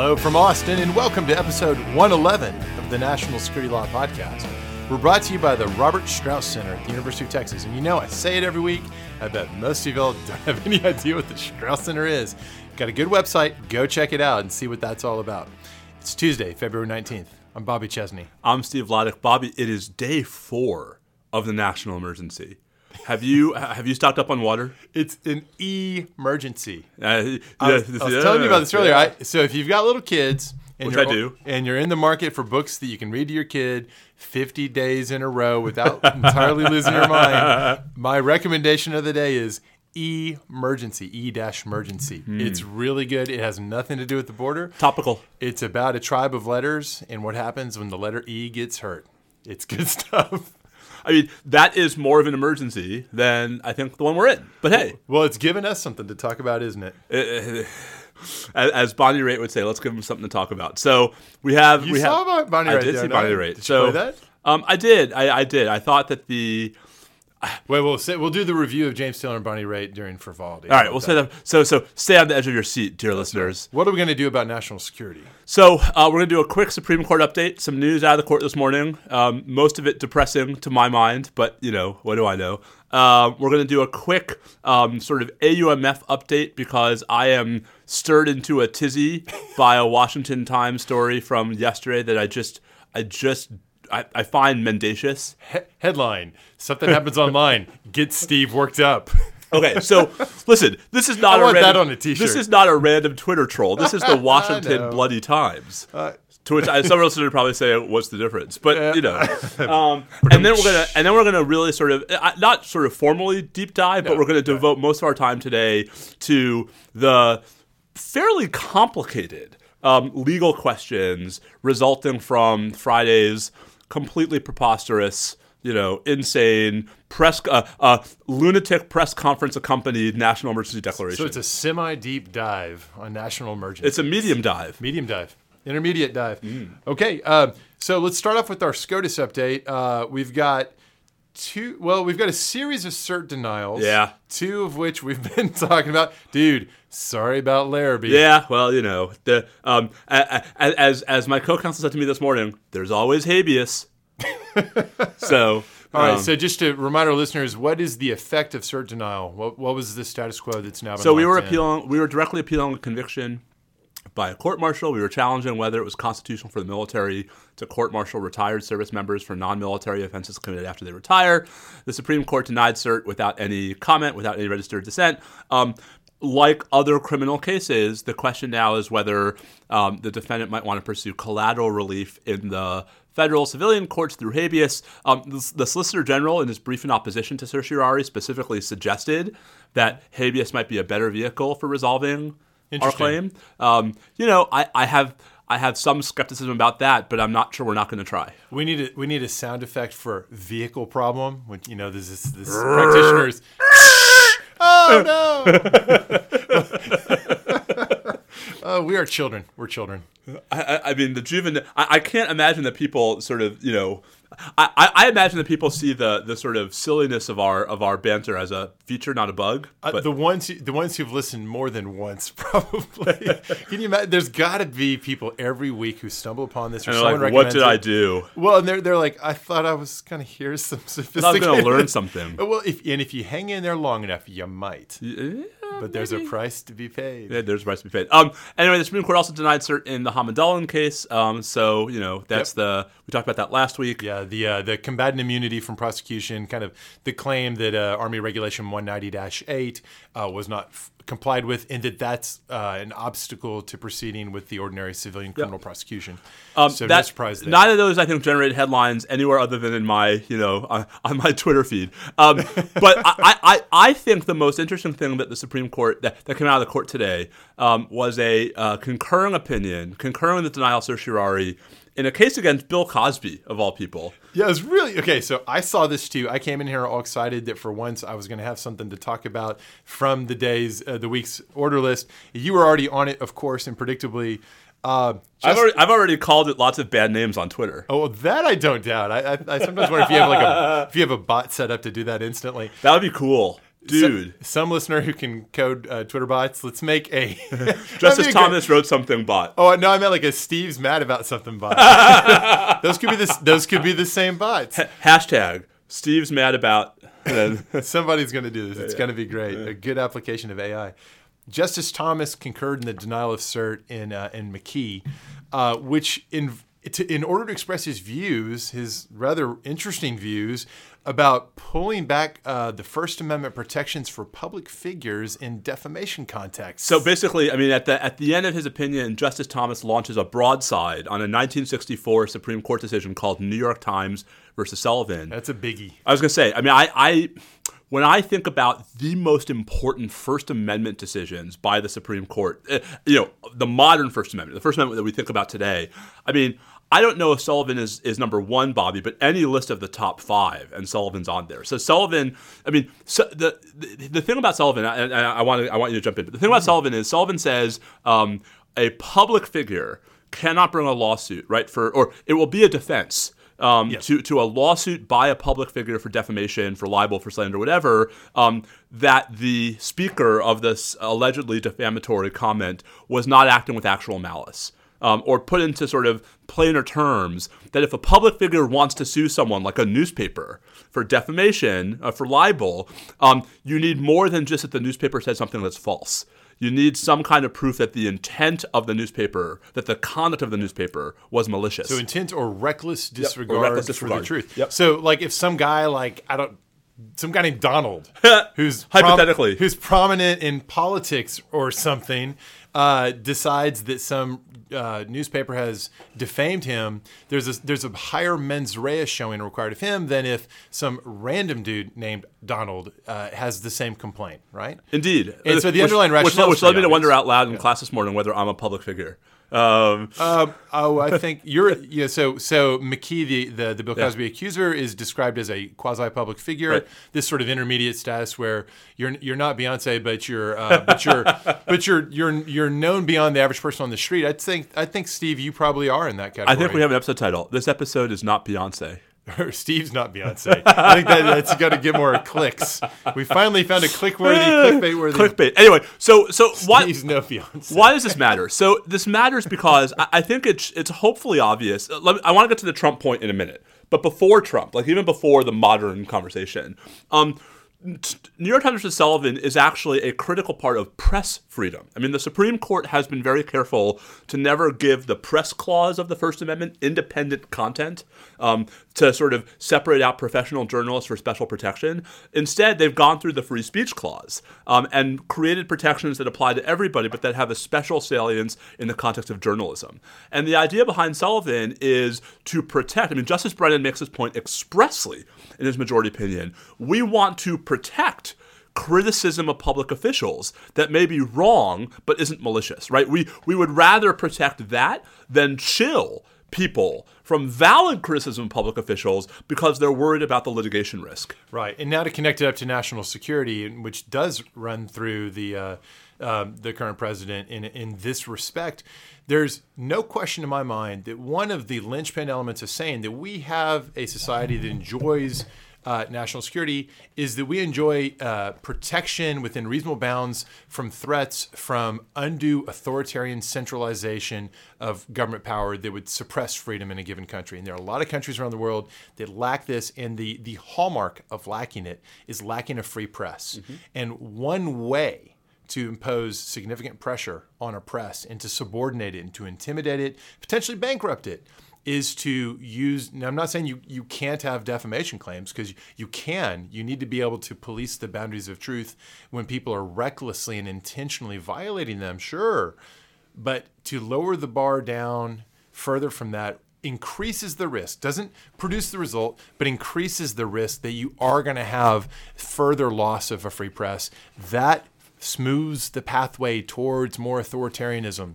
Hello from Austin, and welcome to episode 111 of the National Security Law Podcast. We're brought to you by the Robert Strauss Center at the University of Texas. And you know, I say it every week. I bet most of y'all don't have any idea what the Strauss Center is. Got a good website. Go check it out and see what that's all about. It's Tuesday, February 19th. I'm Bobby Chesney. I'm Steve Vladeck. Bobby, it is day four of the national emergency. Have you have you stocked up on water? It's an emergency. Uh, I was, I was telling you about this earlier. I, so if you've got little kids, and Which you're, I do. and you're in the market for books that you can read to your kid 50 days in a row without entirely losing your mind, my recommendation of the day is emergency e dash emergency Hmm. it's really good it has nothing to do with the border Topical. it's about a tribe of letters and what happens when the letter e gets hurt it's good stuff I mean, that is more of an emergency than I think the one we're in. But hey, well it's given us something to talk about isn't it as, as Bonnie Raitt would say, let's give them something to talk about. So we have you we saw have, Bonnie I did the see other Bonnie. Raitt. Did you so play that Um, I did. I, I did. I thought that the Wait, we'll say, we'll do the review of James Taylor and Bonnie Raitt during Frivolity. all right. We'll say that. So so stay on the edge of your seat, dear listeners. What are we going to do about national security? So uh, we're going to do a quick Supreme Court update. Some news out of the court this morning. Um, most of it depressing to my mind, but you know what do I know? Uh, we're going to do a quick um, sort of AUMF update because I am stirred into a tizzy by a Washington Times story from yesterday that I just I just I, I find mendacious. He- headline: Something happens online. Get Steve worked up. Okay, so listen, this is not I a want that random, on a t-shirt. This is not a random Twitter troll. This is the Washington. Bloody Times. Uh, to which I, some listeners would probably say, "What's the difference?" But you know, um, and then we're gonna and then we're gonna really sort of not sort of formally deep dive, but we're gonna devote most of our time today to the fairly complicated um, legal questions resulting from Friday's completely preposterous, you know, insane press, uh, uh, lunatic press conference accompanied national emergency declaration. So it's a semi-deep dive on national emergency. it's a medium dive. medium dive, intermediate dive. Okay, uh, so let's start off with our SCOTUS update. Uh, we've got two. Well, we've got a series of cert denials. Yeah. Two of which we've been talking about. Dude, sorry about Larrabee. Yeah, well, you know, the um, as as my co-counsel said to me this morning, there's always habeas. so, All right. um, so just to remind our listeners, what is the effect of cert denial? What, what was the status quo that's now been so we were locked in? appealing. We were directly appealing a conviction by a court martial. We were challenging whether it was constitutional for the military to court martial retired service members for non-military offenses committed after they retire. The Supreme Court denied cert without any comment, without any registered dissent. Um, like other criminal cases, the question now is whether um, the defendant might want to pursue collateral relief in the federal civilian courts through habeas. Um, the, the Solicitor General, in his brief in opposition to certiorari, specifically suggested that habeas might be a better vehicle for resolving our claim. Um, you know, I, I have I have some skepticism about that, but I'm not sure we're not going to try. We need a we need a sound effect for vehicle problem. When you know this is this practitioners. oh no! oh, we are children. We're children. I, I, I mean, the juvenile. I, I can't imagine that people sort of, you know, I, I, imagine that people see the the sort of silliness of our of our banter as a feature, not a bug. Uh, But the ones the ones who've listened more than once, probably. Can you imagine? There's got to be people every week who stumble upon this or and someone like, what did I do? Well, and they're they're like, I thought I was gonna hear some I sophisticated. I was going to learn something. Well, if and if you hang in there long enough, you might. Yeah, But there's a price to be paid. Yeah, there's a price to be paid. Um, anyway, the Supreme Court also denied cert in the Hamidullah case. Um, so you know that's the we talked about that last week. Yeah, the uh, the combatant immunity from prosecution, kind of the claim that uh, Army Regulation 190-8 uh, was not f- complied with, and that that's uh, an obstacle to proceeding with the ordinary civilian criminal prosecution. Um, so no surprise there. Neither of those, I think, generated headlines anywhere other than in my, you know, on, on my Twitter feed. Um, but I, I, I think the most interesting thing that the Supreme Court that, that came out of the court today um, was a uh, concurring opinion, concurring the denial of certiorari in a case against Bill Cosby of all people. Yeah, it was really okay. So I saw this too. I came in here all excited that for once I was going to have something to talk about from the day's, uh, the week's order list. You were already on it, of course, and predictably. Uh, I've already, I've already called it lots of bad names on Twitter. oh, well, that I don't doubt. I, I, I sometimes wonder if you have like a if you have a bot set up to do that instantly. That would be cool. Dude. some, some listener who can code uh, Twitter bots, let's make a Justice Thomas wrote something bot. Oh no, I meant like a Steve's mad about something bot. those could be the those could be the same bots. Hashtag Steve's mad about. Somebody's going to do this. It's going to be great. A good application of AI. Justice Thomas concurred in the denial of cert in uh, in McKee, uh, which in to, in order to express his views, his rather interesting views about pulling back uh, the First Amendment protections for public figures in defamation contexts. So basically, I mean, at the at the end of his opinion, Justice Thomas launches a broadside on a 1964 Supreme Court decision called New York Times versus Sullivan. that's a biggie. I was gonna say, I mean, I, I when I think about the most important First Amendment decisions by the Supreme Court, uh, you know, the modern First Amendment, the First Amendment that we think about today, I mean. I don't know if Sullivan is, is number one, Bobby, but any list of the top five, and Sullivan's on there. So Sullivan, I mean, so the, the the thing about Sullivan, and I, I want I want you to jump in, but the thing about Sullivan is Sullivan says um, a public figure cannot bring a lawsuit, right? For or it will be a defense um, to, to a lawsuit by a public figure for defamation, for libel, for slander, whatever, um, that the speaker of this allegedly defamatory comment was not acting with actual malice. Um, or put into sort of plainer terms, that if a public figure wants to sue someone like a newspaper for defamation, uh, for libel, um, you need more than just that the newspaper said something that's false. You need some kind of proof that the intent of the newspaper, that the conduct of the newspaper was malicious. So intent or reckless disregard, reckless for the truth. Yep. So like if some guy like I don't some guy named Donald who's Hypothetically. who's prominent in politics or something uh, decides that some uh, newspaper has defamed him, there's a there's a higher mens rea showing required of him than if some random dude named Donald uh, has the same complaint, right? Indeed. And so the Which- underlying which, rationale which is led me to wonder out loud in class this morning whether I'm a public figure. Um, Um, oh, I think you're yeah. So so McKee, the the, the Bill Cosby accuser, is described as a quasi public figure. Right. This sort of intermediate status where you're you're not Beyonce, but you're uh, but you're but you're you're you're known beyond the average person on the street. I think I think Steve, you probably are in that category. I think we have an episode title. This episode is not Beyonce. Or Steve's not Beyonce. I think that, that's got to get more clicks. We finally found a click-worthy, clickbait-worthy. Clickbait. Anyway, so so why Steve's no Beyonce. why does this matter? So this matters because I, I think it's it's hopefully obvious. Uh, Let me, I want to get to the Trump point in a minute, but before Trump, like even before the modern conversation, um, New York Times versus Sullivan is actually a critical part of press freedom. I mean, the Supreme Court has been very careful to never give the press clause of the First Amendment independent content um, to sort of separate out professional journalists for special protection. Instead, they've gone through the free speech clause um, and created protections that apply to everybody, but that have a special salience in the context of journalism. And the idea behind Sullivan is to protect. I mean, Justice Brennan makes this point expressly in his majority opinion. We want to protect criticism of public officials that may be wrong but isn't malicious, right? We we would rather protect that than chill people from valid criticism of public officials because they're worried about the litigation risk. Right, and now to connect it up to national security, which does run through the uh, um, the current president in in this respect, there's no question in my mind that one of the linchpin elements of saying that we have a society that enjoys uh, national security is that we enjoy uh, protection within reasonable bounds from threats from undue authoritarian centralization of government power that would suppress freedom in a given country. And there are a lot of countries around the world that lack this, and the, the hallmark of lacking it is lacking a free press. And one way to impose significant pressure on a press and to subordinate it and to intimidate it, potentially bankrupt it, is to use. Now, I'm not saying you, you can't have defamation claims because you can. You need to be able to police the boundaries of truth when people are recklessly and intentionally violating them, sure. But to lower the bar down further from that increases the risk doesn't produce the result but increases the risk that you are going to have further loss of a free press that smooths the pathway towards more authoritarianism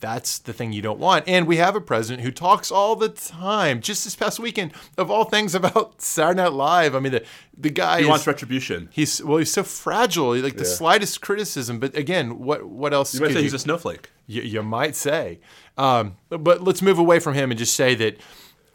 that's the thing you don't want and we have a president who talks all the time just this past weekend of all things about saturday night live i mean the, the guy He is, wants retribution. he's well he's so fragile like the slightest criticism but again what what else You might say you- he's a snowflake. you, you might say. Um, but, but let's move away from him and just say that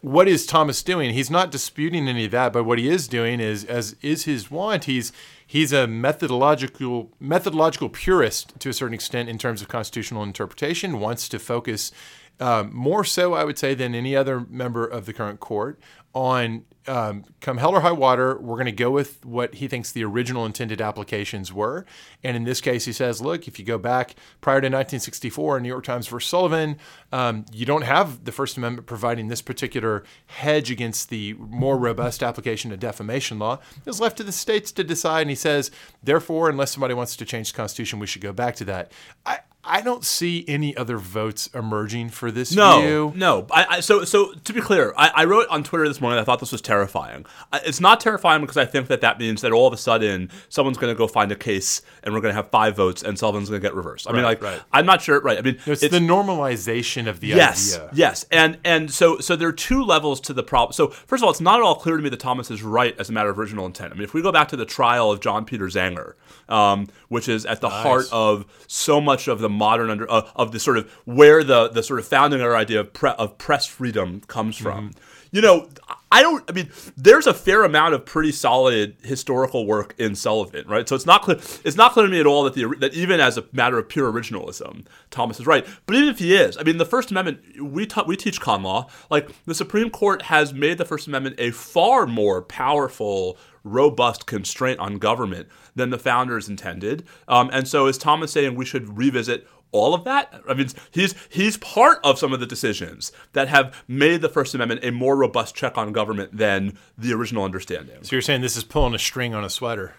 what is Thomas doing? He's not disputing any of that, but what he is doing is, as is his want, he's he's a methodological methodological purist to a certain extent in terms of constitutional interpretation. Wants to focus um, more so, I would say, than any other member of the current court on um, come hell or high water, we're going to go with what he thinks the original intended applications were. And in this case, he says, look, if you go back prior to 1964 in New York Times versus Sullivan, um, you don't have the First Amendment providing this particular hedge against the more robust application of defamation law. It's left to the states to decide. And he says, therefore, unless somebody wants to change the Constitution, we should go back to that. I, I don't see any other votes emerging for this no, view. No, I, I, so so to be clear, I, I, wrote on Twitter this morning. I thought this was terrifying. It's not terrifying because I think that that means that all of a sudden someone's going to go find a case and we're going to have five votes and Sullivan's going to get reversed. I mean, like, right. I'm not sure. Right? I mean, it's, it's the normalization of the yes, idea. Yes, and and so so there are two levels to the problem. So first of all, it's not at all clear to me that Thomas is right as a matter of original intent. I mean, if we go back to the trial of John Peter Zenger, um, which is at the nice. heart of so much of the modern under. Uh, of the sort of where the the sort of founding our idea of, pre- of press freedom comes from. Mm-hmm. You know, I don't. I mean, there's a fair amount of pretty solid historical work in Sullivan, right? So it's not clear. It's not clear to me at all that the that even as a matter of pure originalism, Thomas is right. But even if he is, I mean, the First Amendment we ta- we teach con law. Like the Supreme Court has made the First Amendment a far more powerful robust constraint on government than the founders intended. Um, and so, is Thomas saying we should revisit all of that? I mean, he's he's part of some of the decisions that have made the First Amendment a more robust check on government than the original understanding. So you're saying this is pulling a string on a sweater?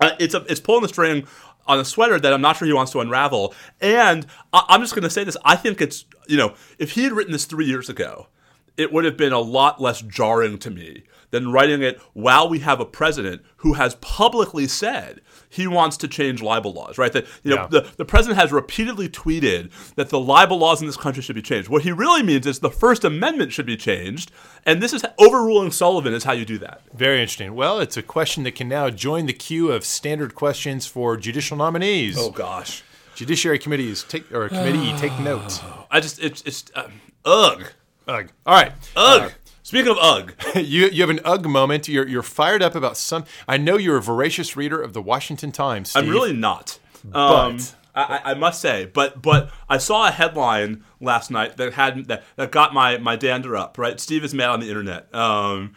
Uh, it's a, it's pulling the string on a sweater that I'm not sure he wants to unravel. And I, I'm just going to say this: I think it's you know, if he had written this three years ago, it would have been a lot less jarring to me than writing it while we have a president who has publicly said he wants to change libel laws, right? That you know, yeah. the, the president has repeatedly tweeted that the libel laws in this country should be changed. What he really means is the First Amendment should be changed, and this is overruling Sullivan is how you do that. Very interesting. Well, it's a question that can now join the queue of standard questions for judicial nominees. Oh gosh. Judiciary committees take or committee take note. I just it's it's uh, ugh. Ugh. All right. Ugh. Uh, Speaking of UGG, you you have an UGG moment. You're you're fired up about some. I know you're a voracious reader of the Washington Times. Steve, I'm really not. But um, I, I, must say, but but I saw a headline last night that had that, that got my my dander up. Right, Steve is mad on the internet. Um,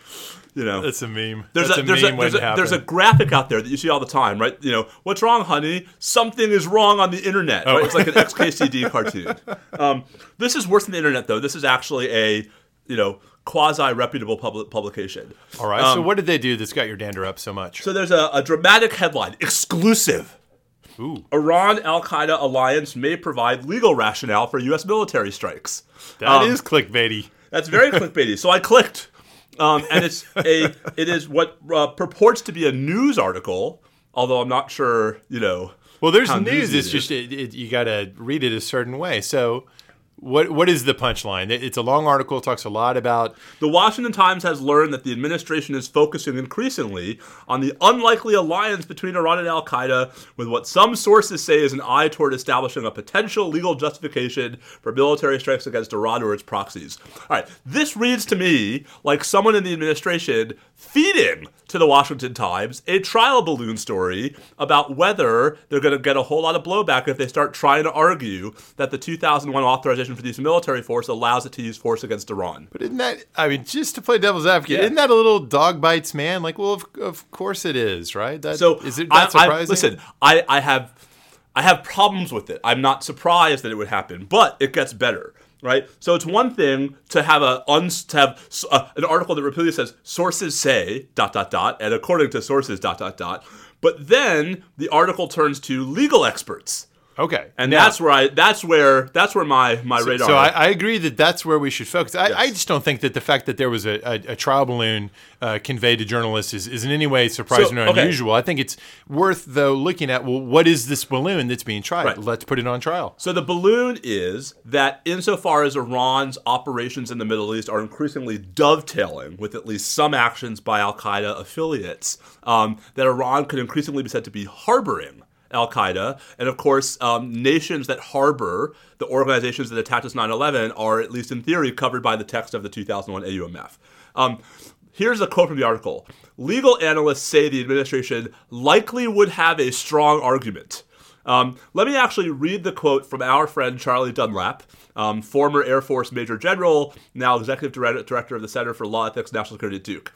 you know, it's a meme. There's That's a, there's meme a there's a, there's a graphic out there that you see all the time, right? You know, what's wrong, honey? Something is wrong on the internet. Right? Oh. It's like an XKCD cartoon. Um, this is worse than the internet, though. This is actually a you know quasi reputable public publication. All right. Um, so what did they do that's got your dander up so much? So there's a, a dramatic headline: exclusive. Ooh. Iran Al Qaeda alliance may provide legal rationale for U.S. military strikes. That um, is clickbaity. That's very clickbaity. So I clicked, um, and it's a it is what uh, purports to be a news article, although I'm not sure. You know. Well, there's news. It's just it, it, you got to read it a certain way. So what what is the punchline? It's a long article. Talks a lot about the Washington Times has learned that the administration is focusing increasingly on the unlikely alliance between Iran and Al Qaeda, with what some sources say is an eye toward establishing a potential legal justification for military strikes against Iran or its proxies. All right, this reads to me like someone in the administration feeding to the Washington Times a trial balloon story about whether they're going to get a whole lot of blowback if they start trying to argue that the 2001 authorization for the use of military force allows it to use force against Iran. But isn't that, I mean, just to play devil's advocate, yeah. isn't that a little dog bites, man? Like, well, of, of course it is, right? That, so is it that I, surprising? I, listen, I, I have. I have problems with it. I'm not surprised that it would happen, but it gets better right? So it's one thing to have a uns to have uh, an article that repeatedly says sources say dot dot dot and according to sources dot dot dot, but then the article turns to legal experts Okay, and that's where I that's where that's where my my so, radar. So I, I, agree that that's where we should focus. I, yes. I, just don't think that the fact that there was a, a, a trial balloon uh, conveyed to journalists is, is in any way surprising so, or okay. unusual. I think it's worth though looking at well, what is this balloon that's being tried? Right. Let's put it on trial. So the balloon is that insofar as Iran's operations in the Middle East are increasingly dovetailing with at least some actions by Al Qaeda affiliates, um, that Iran could increasingly be said to be harboring Al Qaeda. And of course, um, nations that harbor the organizations that attacked us 9 11 are, at least in theory, covered by the text of the 2001 AUMF. Um, here's a quote from the article Legal analysts say the administration likely would have a strong argument. Um, let me actually read the quote from our friend Charlie Dunlap, um, former Air Force Major General, now Executive Director of the Center for Law Ethics National Security at Duke.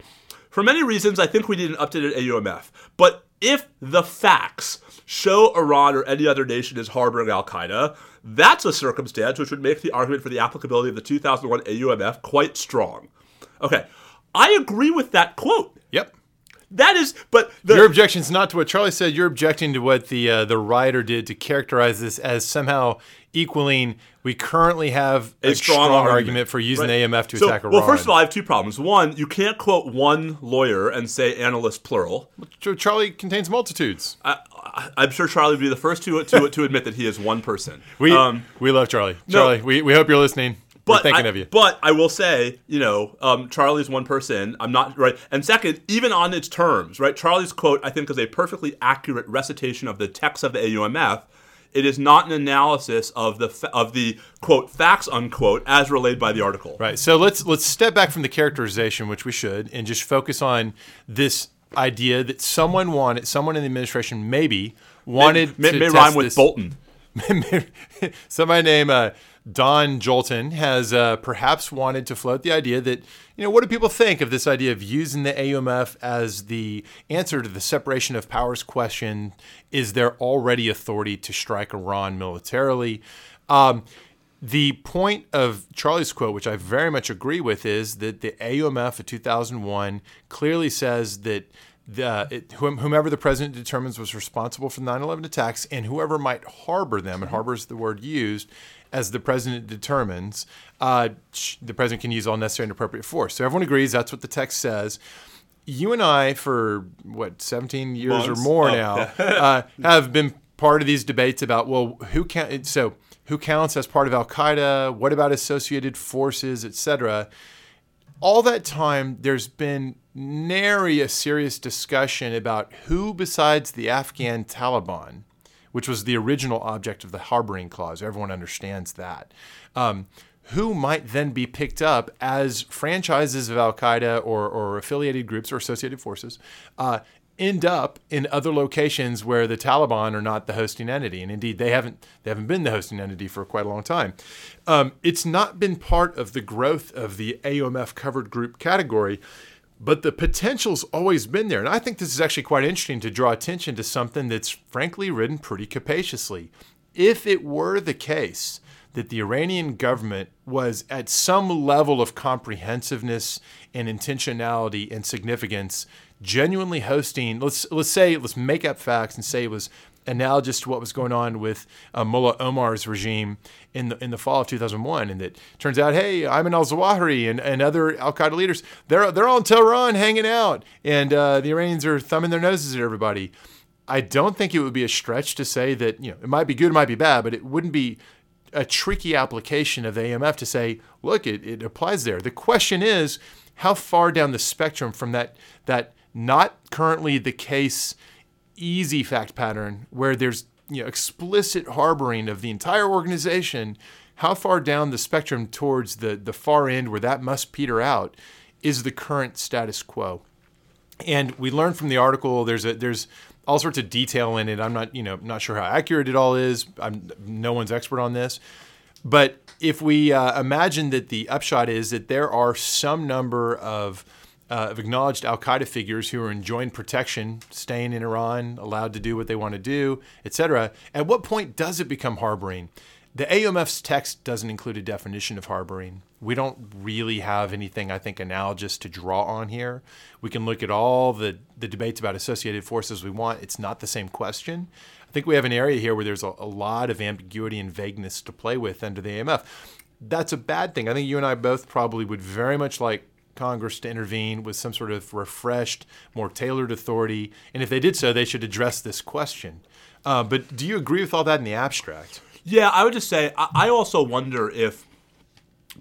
For many reasons, I think we need an updated AUMF. But if the facts show Iran or any other nation is harboring Al Qaeda, that's a circumstance which would make the argument for the applicability of the 2001 AUMF quite strong. Okay, I agree with that quote. Yep. That is, but the, your objection is not to what Charlie said. You're objecting to what the uh, the writer did to characterize this as somehow equaling. We currently have a, a strong, strong argument. argument. for using right. AUMF to so, attack Iran. Well, first of all, I have two problems. One, you can't quote one lawyer and say analyst plural. Charlie contains multitudes. I, am sure Charlie would be the first to to, to admit that he is one person. We um, we love Charlie. Charlie, no, we, we hope you're listening. But We're thinking I, of you. But I will say, you know, um, Charlie's one person. I'm not right. And second, even on its terms, right? Charlie's quote, I think, is a perfectly accurate recitation of the text of the AUMF. It is not an analysis of the of the quote facts unquote as relayed by the article. Right. So let's let's step back from the characterization, which we should, and just focus on this idea that someone wanted, someone in the administration maybe wanted may, to may, may rhyme with Bolton. somebody named uh, Don Jolton has uh, perhaps wanted to float the idea that, you know, what do people think of this idea of using the AUMF as the answer to the separation of powers question? Is there already authority to strike Iran militarily? Um, the point of Charlie's quote, which I very much agree with, is that the AUMF of 2001 clearly says that the, it, whomever the president determines was responsible for the 9 11 attacks and whoever might harbor them, and harbor is the word used, as the president determines, uh, the president can use all necessary and appropriate force. So everyone agrees that's what the text says. You and I, for what, 17 years Months? or more oh. now, uh, have been part of these debates about, well, who can, so who counts as part of Al Qaeda? What about associated forces, etc.? All that time, there's been nary a serious discussion about who, besides the Afghan Taliban, which was the original object of the harboring clause. Everyone understands that. Um, who might then be picked up as franchises of Al Qaeda or, or affiliated groups or associated forces uh, end up in other locations where the Taliban are not the hosting entity, and indeed they haven't they haven't been the hosting entity for quite a long time. Um, it's not been part of the growth of the AUMF covered group category but the potential's always been there. And I think this is actually quite interesting to draw attention to something that's frankly written pretty capaciously. If it were the case that the Iranian government was at some level of comprehensiveness and intentionality and significance genuinely hosting let's let's say let's make up facts and say it was analogous to what was going on with uh, Mullah Omar's regime in the in the fall of 2001, and that turns out, hey, Ayman al-Zawahiri and, and other Al Qaeda leaders, they're they're all in Tehran hanging out, and uh, the Iranians are thumbing their noses at everybody. I don't think it would be a stretch to say that you know it might be good, it might be bad, but it wouldn't be a tricky application of the AUMF to say, look, it, it applies there. The question is, how far down the spectrum from that that not currently the case easy fact pattern where there's you know explicit harboring of the entire organization how far down the spectrum towards the the far end where that must peter out is the current status quo. And we learned from the article there's a there's all sorts of detail in it. I'm not you know not sure how accurate it all is. I'm no one's expert on this. But if we uh, imagine that the upshot is that there are some number of uh, of acknowledged Al Qaeda figures who are enjoying protection, staying in Iran, allowed to do what they want to do, etc. At what point does it become harboring? The AUMF's text doesn't include a definition of harboring. We don't really have anything, I think, analogous to draw on here. We can look at all the, the debates about associated forces we want. It's not the same question. I think we have an area here where there's a, a lot of ambiguity and vagueness to play with under the AUMF. That's a bad thing. I think you and I both probably would very much like Congress to intervene with some sort of refreshed, more tailored authority. And if they did so, they should address this question. Uh, but do you agree with all that in the abstract? Yeah, I would just say I also wonder if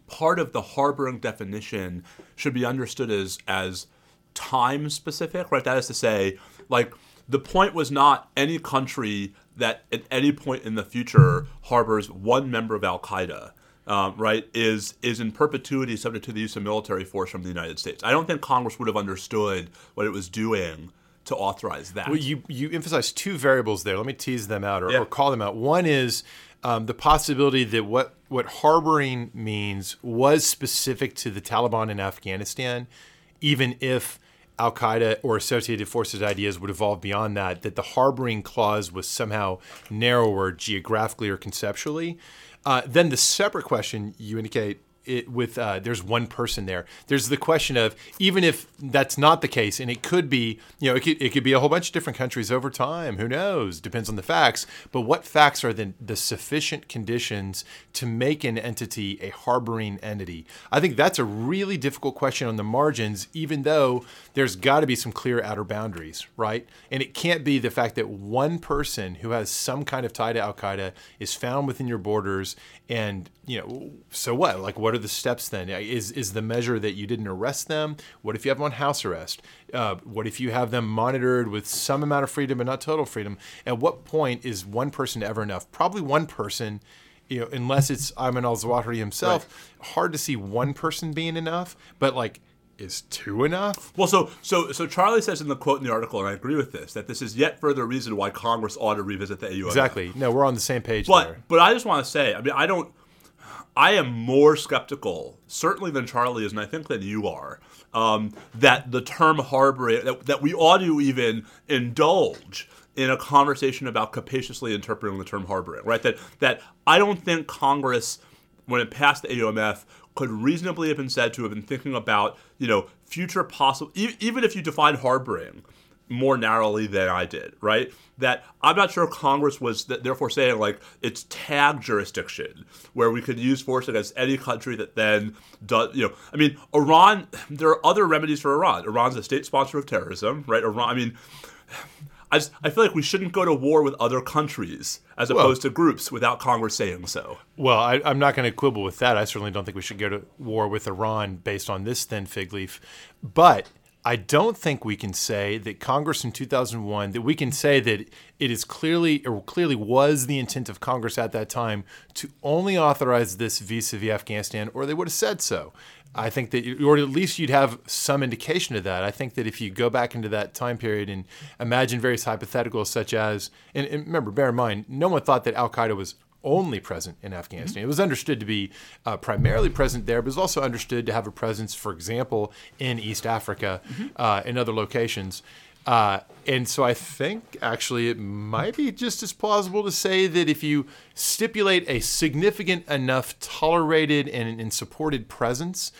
part of the harboring definition should be understood as as time specific, right? That is to say, like the point was not any country that at any point in the future harbors one member of Al Qaeda. Um, right, is is in perpetuity subject to the use of military force from the United States. I don't think Congress would have understood what it was doing to authorize that. Well, you you emphasize two variables there. Let me tease them out or, Yeah. or call them out. One is um, the possibility that what what harboring means was specific to the Taliban in Afghanistan, even if Al Qaeda or associated forces ideas would evolve beyond that. That the harboring clause was somehow narrower geographically or conceptually. Uh, then the separate question you indicate it with uh, there's one person there. There's the question of even if that's not the case, and it could be, you know, it could, it could be a whole bunch of different countries over time. Who knows? Depends on the facts. But what facts are the, the sufficient conditions to make an entity a harboring entity? I think that's a really difficult question on the margins, even though there's got to be some clear outer boundaries, right? And it can't be the fact that one person who has some kind of tie to Al Qaeda is found within your borders, and you know, so what? Like, what are the steps then? Is is the measure that you didn't arrest them? What if you have them on house arrest? Uh, what if you have them monitored with some amount of freedom but not total freedom? At what point is one person ever enough? Probably one person. You know, unless it's Ayman al-Zawahiri himself, hard to see one person being enough. But like, is two enough? Well, so so so Charlie says in the quote in the article, and I agree with this, that this is yet further reason why Congress ought to revisit the AUMF. Exactly. No, we're on the same page But there. but I just want to say, I mean, I don't. I am more skeptical, certainly than Charlie is, and I think than you are, um, that the term harboring that, that we ought to even indulge in a conversation about capaciously interpreting the term harboring. Right? That that I don't think Congress, when it passed the AUMF, could reasonably have been said to have been thinking about you know future possible e- even if you define harboring more narrowly than I did, right? That I'm not sure Congress was th- therefore saying like it's tag jurisdiction where we could use force against any country that then does, you know, I mean, Iran, there are other remedies for Iran. Iran's a state sponsor of terrorism, right? Iran, I mean, I, just, I feel like we shouldn't go to war with other countries as opposed to groups without Congress saying so. Well, I, I'm not going to quibble with that. I certainly don't think we should go to war with Iran based on this thin fig leaf. But I don't think we can say that Congress in 2001 that we can say that it is clearly or clearly was the intent of Congress at that time to only authorize this vis-a-vis Afghanistan, or they would have said so. I think that, or at least you'd have some indication of that. I think that if you go back into that time period and imagine various hypotheticals, such as, and, and remember, bear in mind, no one thought that Al Qaeda was only present in Afghanistan. It was understood to be uh, primarily present there, but it was also understood to have a presence, for example, in East Africa uh, and other locations. Uh, and so I think actually it might be just as plausible to say that if you stipulate a significant enough tolerated and, and supported presence,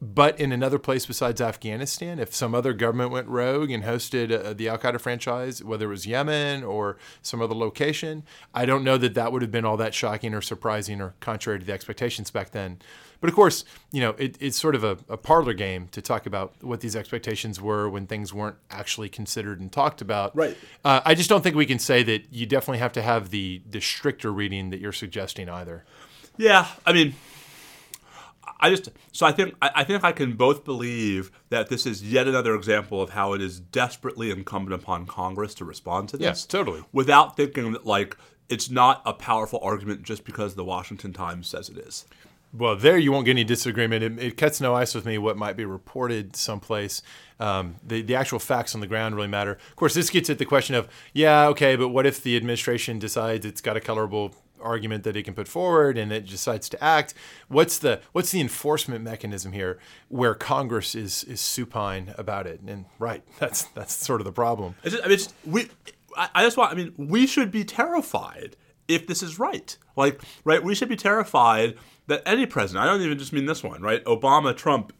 but in another place besides Afghanistan, if some other government went rogue and hosted uh, the Al Qaeda franchise, whether it was Yemen or some other location, I don't know that that would have been all that shocking or surprising or contrary to the expectations back then. But of course, you know, it, it's sort of a, a parlor game to talk about what these expectations were when things weren't actually considered and talked about. Right. Uh, I just don't think we can say that you definitely have to have the the stricter reading that you're suggesting either. Yeah, I mean, I just so I think I, think I can both believe that this is yet another example of how it is desperately incumbent upon Congress to respond to this. Yes, totally. Without thinking that like it's not a powerful argument just because the Washington Times says it is. Well, there you won't get any disagreement. It, it cuts no ice with me what might be reported someplace. Um, the, the actual facts on the ground really matter. Of course, this gets at the question of, yeah, okay, but what if the administration decides it's got a colorable argument that it can put forward and it decides to act? What's the what's the enforcement mechanism here where Congress is is supine about it? And right, that's that's sort of the problem. It's just, I mean, it's, we. I, I just want. I mean, we should be terrified if this is right. Like, right? We should be terrified that any president. I don't even just mean this one, right? Obama, Trump,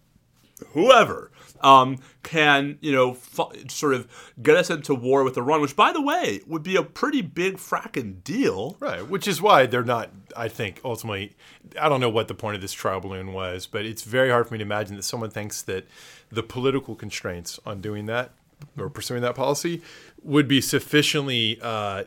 whoever um, can you know f- sort of get us into war with Iran, which by the way would be a pretty big fracking deal. Right, which is why they're not. I think ultimately, I don't know what the point of this trial balloon was, but it's very hard for me to imagine that someone thinks that the political constraints on doing that or pursuing that policy would be sufficiently uh,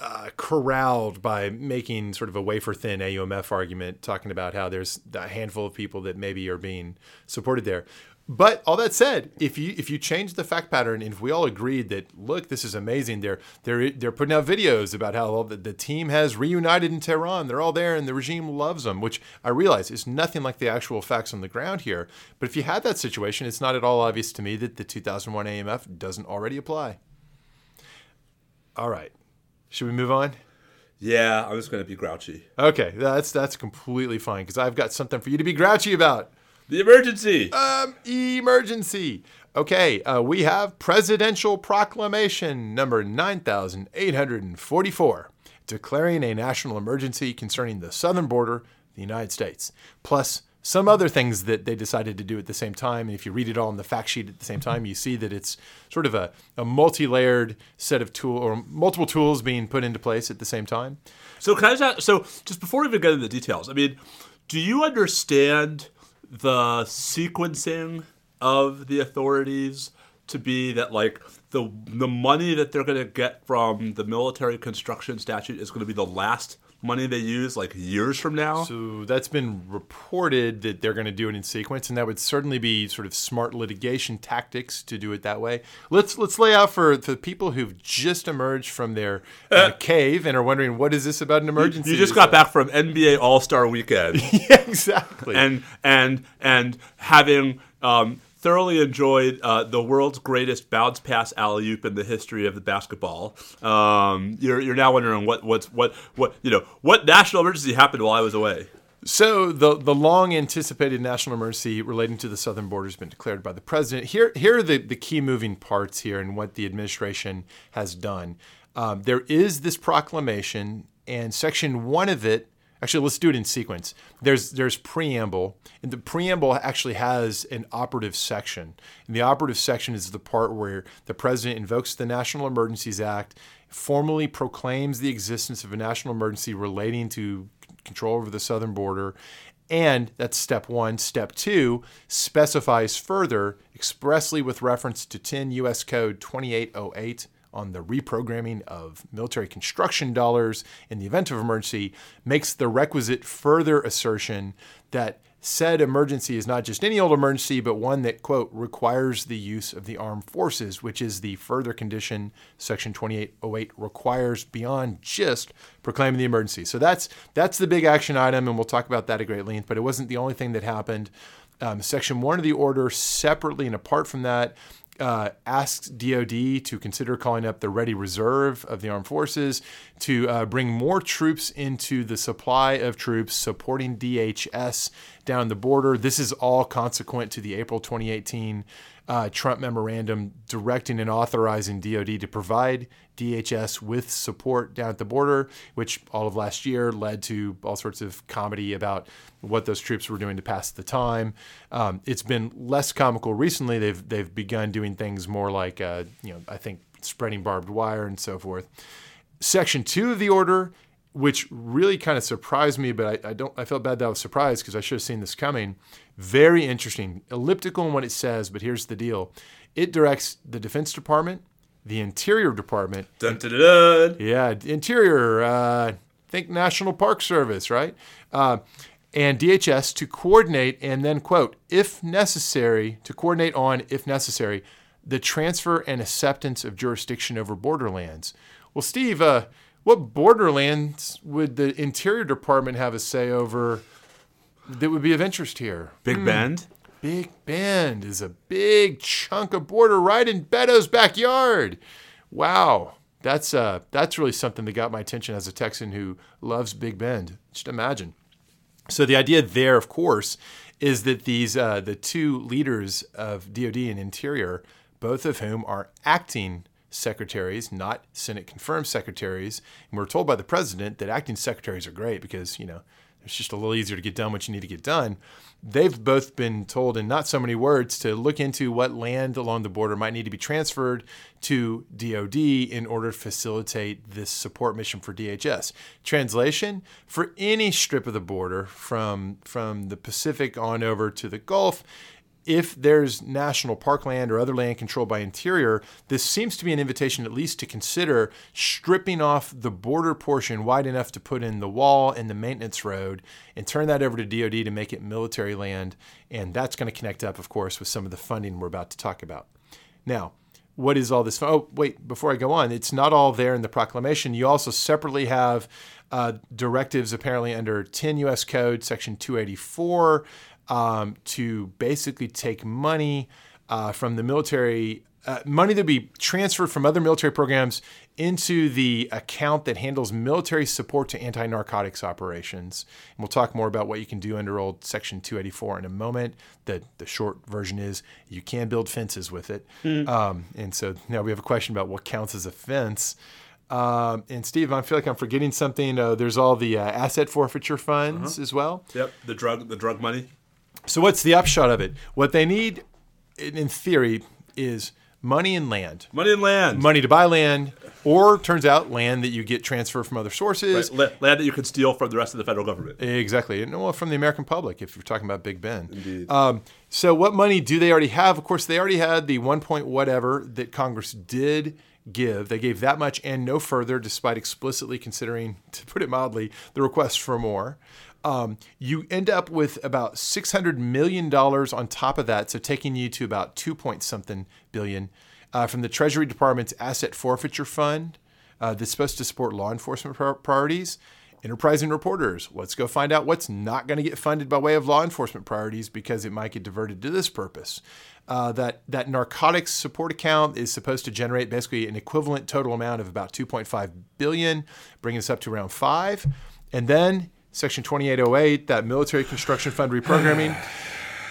uh, corralled by making sort of a wafer thin AUMF argument, talking about how there's a handful of people that maybe are being supported there. But all that said, if you if you change the fact pattern, and if we all agreed that look, this is amazing, they're they're they're putting out videos about how the, the team has reunited in Tehran. They're all there, and the regime loves them. Which I realize is nothing like the actual facts on the ground here. But if you had that situation, it's not at all obvious to me that the 2001 AUMF doesn't already apply. All right, should we move on? Yeah, I'm just going to be grouchy. Okay, that's that's completely fine because I've got something for you to be grouchy about. The emergency. Um, emergency. Okay, uh, we have Presidential Proclamation number 9844, declaring a national emergency concerning the southern border of the United States, plus some other things that they decided to do at the same time. And if you read it all in the fact sheet at the same time, you see that it's sort of a, a multi layered set of tool or multiple tools being put into place at the same time. So, can I just ask, so just before we even get into the details, I mean, do you understand the sequencing of the authorities to be that like the the money that they're going to get from the military construction statute is going to be the last money they use like years from now. So that's been reported that they're going to do it in sequence, and that would certainly be sort of smart litigation tactics to do it that way. Let's let's lay out for the people who've just emerged from their uh, cave and are wondering what is this about an emergency? You just got back from NBA All Star Weekend. yeah, exactly. And and and having. Um, thoroughly enjoyed uh, the world's greatest bounce pass alley oop in the history of the basketball. Um, you're, you're now wondering what what's what what you know what national emergency happened while I was away. So the the long anticipated national emergency relating to the southern border has been declared by the president. Here here are the, the key moving parts here and what the administration has done. Um, there is this proclamation, and section one of it Actually, let's do it in sequence. There's there's preamble, and the preamble actually has an operative section. And the operative section is the part where the president invokes the National Emergencies Act, formally proclaims the existence of a national emergency relating to control over the southern border, and that's step one. Step two specifies further expressly with reference to 10 U.S. Code 2808 on the reprogramming of military construction dollars in the event of emergency makes the requisite further assertion that said emergency is not just any old emergency, but one that, quote, requires the use of the armed forces, which is the further condition Section 2808 requires beyond just proclaiming the emergency. So that's that's the big action item, and we'll talk about that at great length, but it wasn't the only thing that happened. Um, section one of the order, separately and apart from that, uh, DoD to consider calling up the ready reserve of the armed forces to uh, bring more troops into the supply of troops supporting DHS down the border. This is all consequent to the April 2018 uh, Trump memorandum directing and authorizing DoD to provide DHS with support down at the border, which all of last year led to all sorts of comedy about what those troops were doing to pass the time. Um, it's been less comical recently. They've they've begun doing things more like uh, you know I think spreading barbed wire and so forth. Section two of the order which really kind of surprised me, but I, I, don't. I felt bad that I was surprised because I should have seen this coming. Very interesting, elliptical in what it says, but here's the deal: it directs the Defense Department, the Interior Department, dun, dun, dun, yeah, Interior, uh, think National Park Service, right, uh, and DHS to coordinate and then quote, if necessary, to coordinate on, if necessary, the transfer and acceptance of jurisdiction over borderlands. Well, Steve. Uh, what borderlands would the Interior Department have a say over that would be of interest here? Big Bend? Big Bend is a big chunk of border right in Beto's backyard. Wow. That's uh that's really something that got my attention as a Texan who loves Big Bend. Just imagine. So the idea there, of course, is that these uh, the two leaders of DoD and Interior, both of whom are acting secretaries, not Senate confirmed secretaries. And we're told by the president that acting secretaries are great because, you know, it's just a little easier to get done what you need to get done. They've both been told in not so many words to look into what land along the border might need to be transferred to DoD in order to facilitate this support mission for DHS. Translation for any strip of the border from from the Pacific on over to the Gulf, if there's national parkland or other land controlled by Interior, this seems to be an invitation at least to consider stripping off the border portion wide enough to put in the wall and the maintenance road and turn that over to DoD to make it military land. And that's going to connect up, of course, with some of the funding we're about to talk about. Now, what is all this? Oh, wait, before I go on, it's not all there in the proclamation. You also separately have uh, directives apparently under 10 U.S. Code, Section 284, um, to basically take money uh, from the military, uh, money that would be transferred from other military programs into the account that handles military support to anti narcotics operations. And we'll talk more about what you can do under old Section 284 in a moment. The, the short version is you can build fences with it. Mm. Um, and so now we have a question about what counts as a fence. Um, and Steve, I feel like I'm forgetting something. Uh, there's all the uh, asset forfeiture funds uh-huh. as well. Yep, the drug, the drug money. So what's the upshot of it? What they need, in theory, is money and land. Money and land. Money to buy land, or turns out land that you get transferred from other sources. Right. Land that you could steal from the rest of the federal government. Exactly. And well, from the American public, if you're talking about Big Bend. Indeed. Um, so what money do they already have? Of course, they already had the one point whatever that Congress did give. They gave that much and no further, despite explicitly considering, to put it mildly, the request for more. Um, you end up with about $600 million on top of that, so taking you to about 2 point something billion uh, from the Treasury Department's Asset Forfeiture Fund uh, that's supposed to support law enforcement priorities. Enterprising reporters, let's go find out what's not going to get funded by way of law enforcement priorities because it might get diverted to this purpose. Uh, that that narcotics support account is supposed to generate basically an equivalent total amount of about 2.5 billion, bringing us up to around five. And then Section 2808, that military construction fund reprogramming.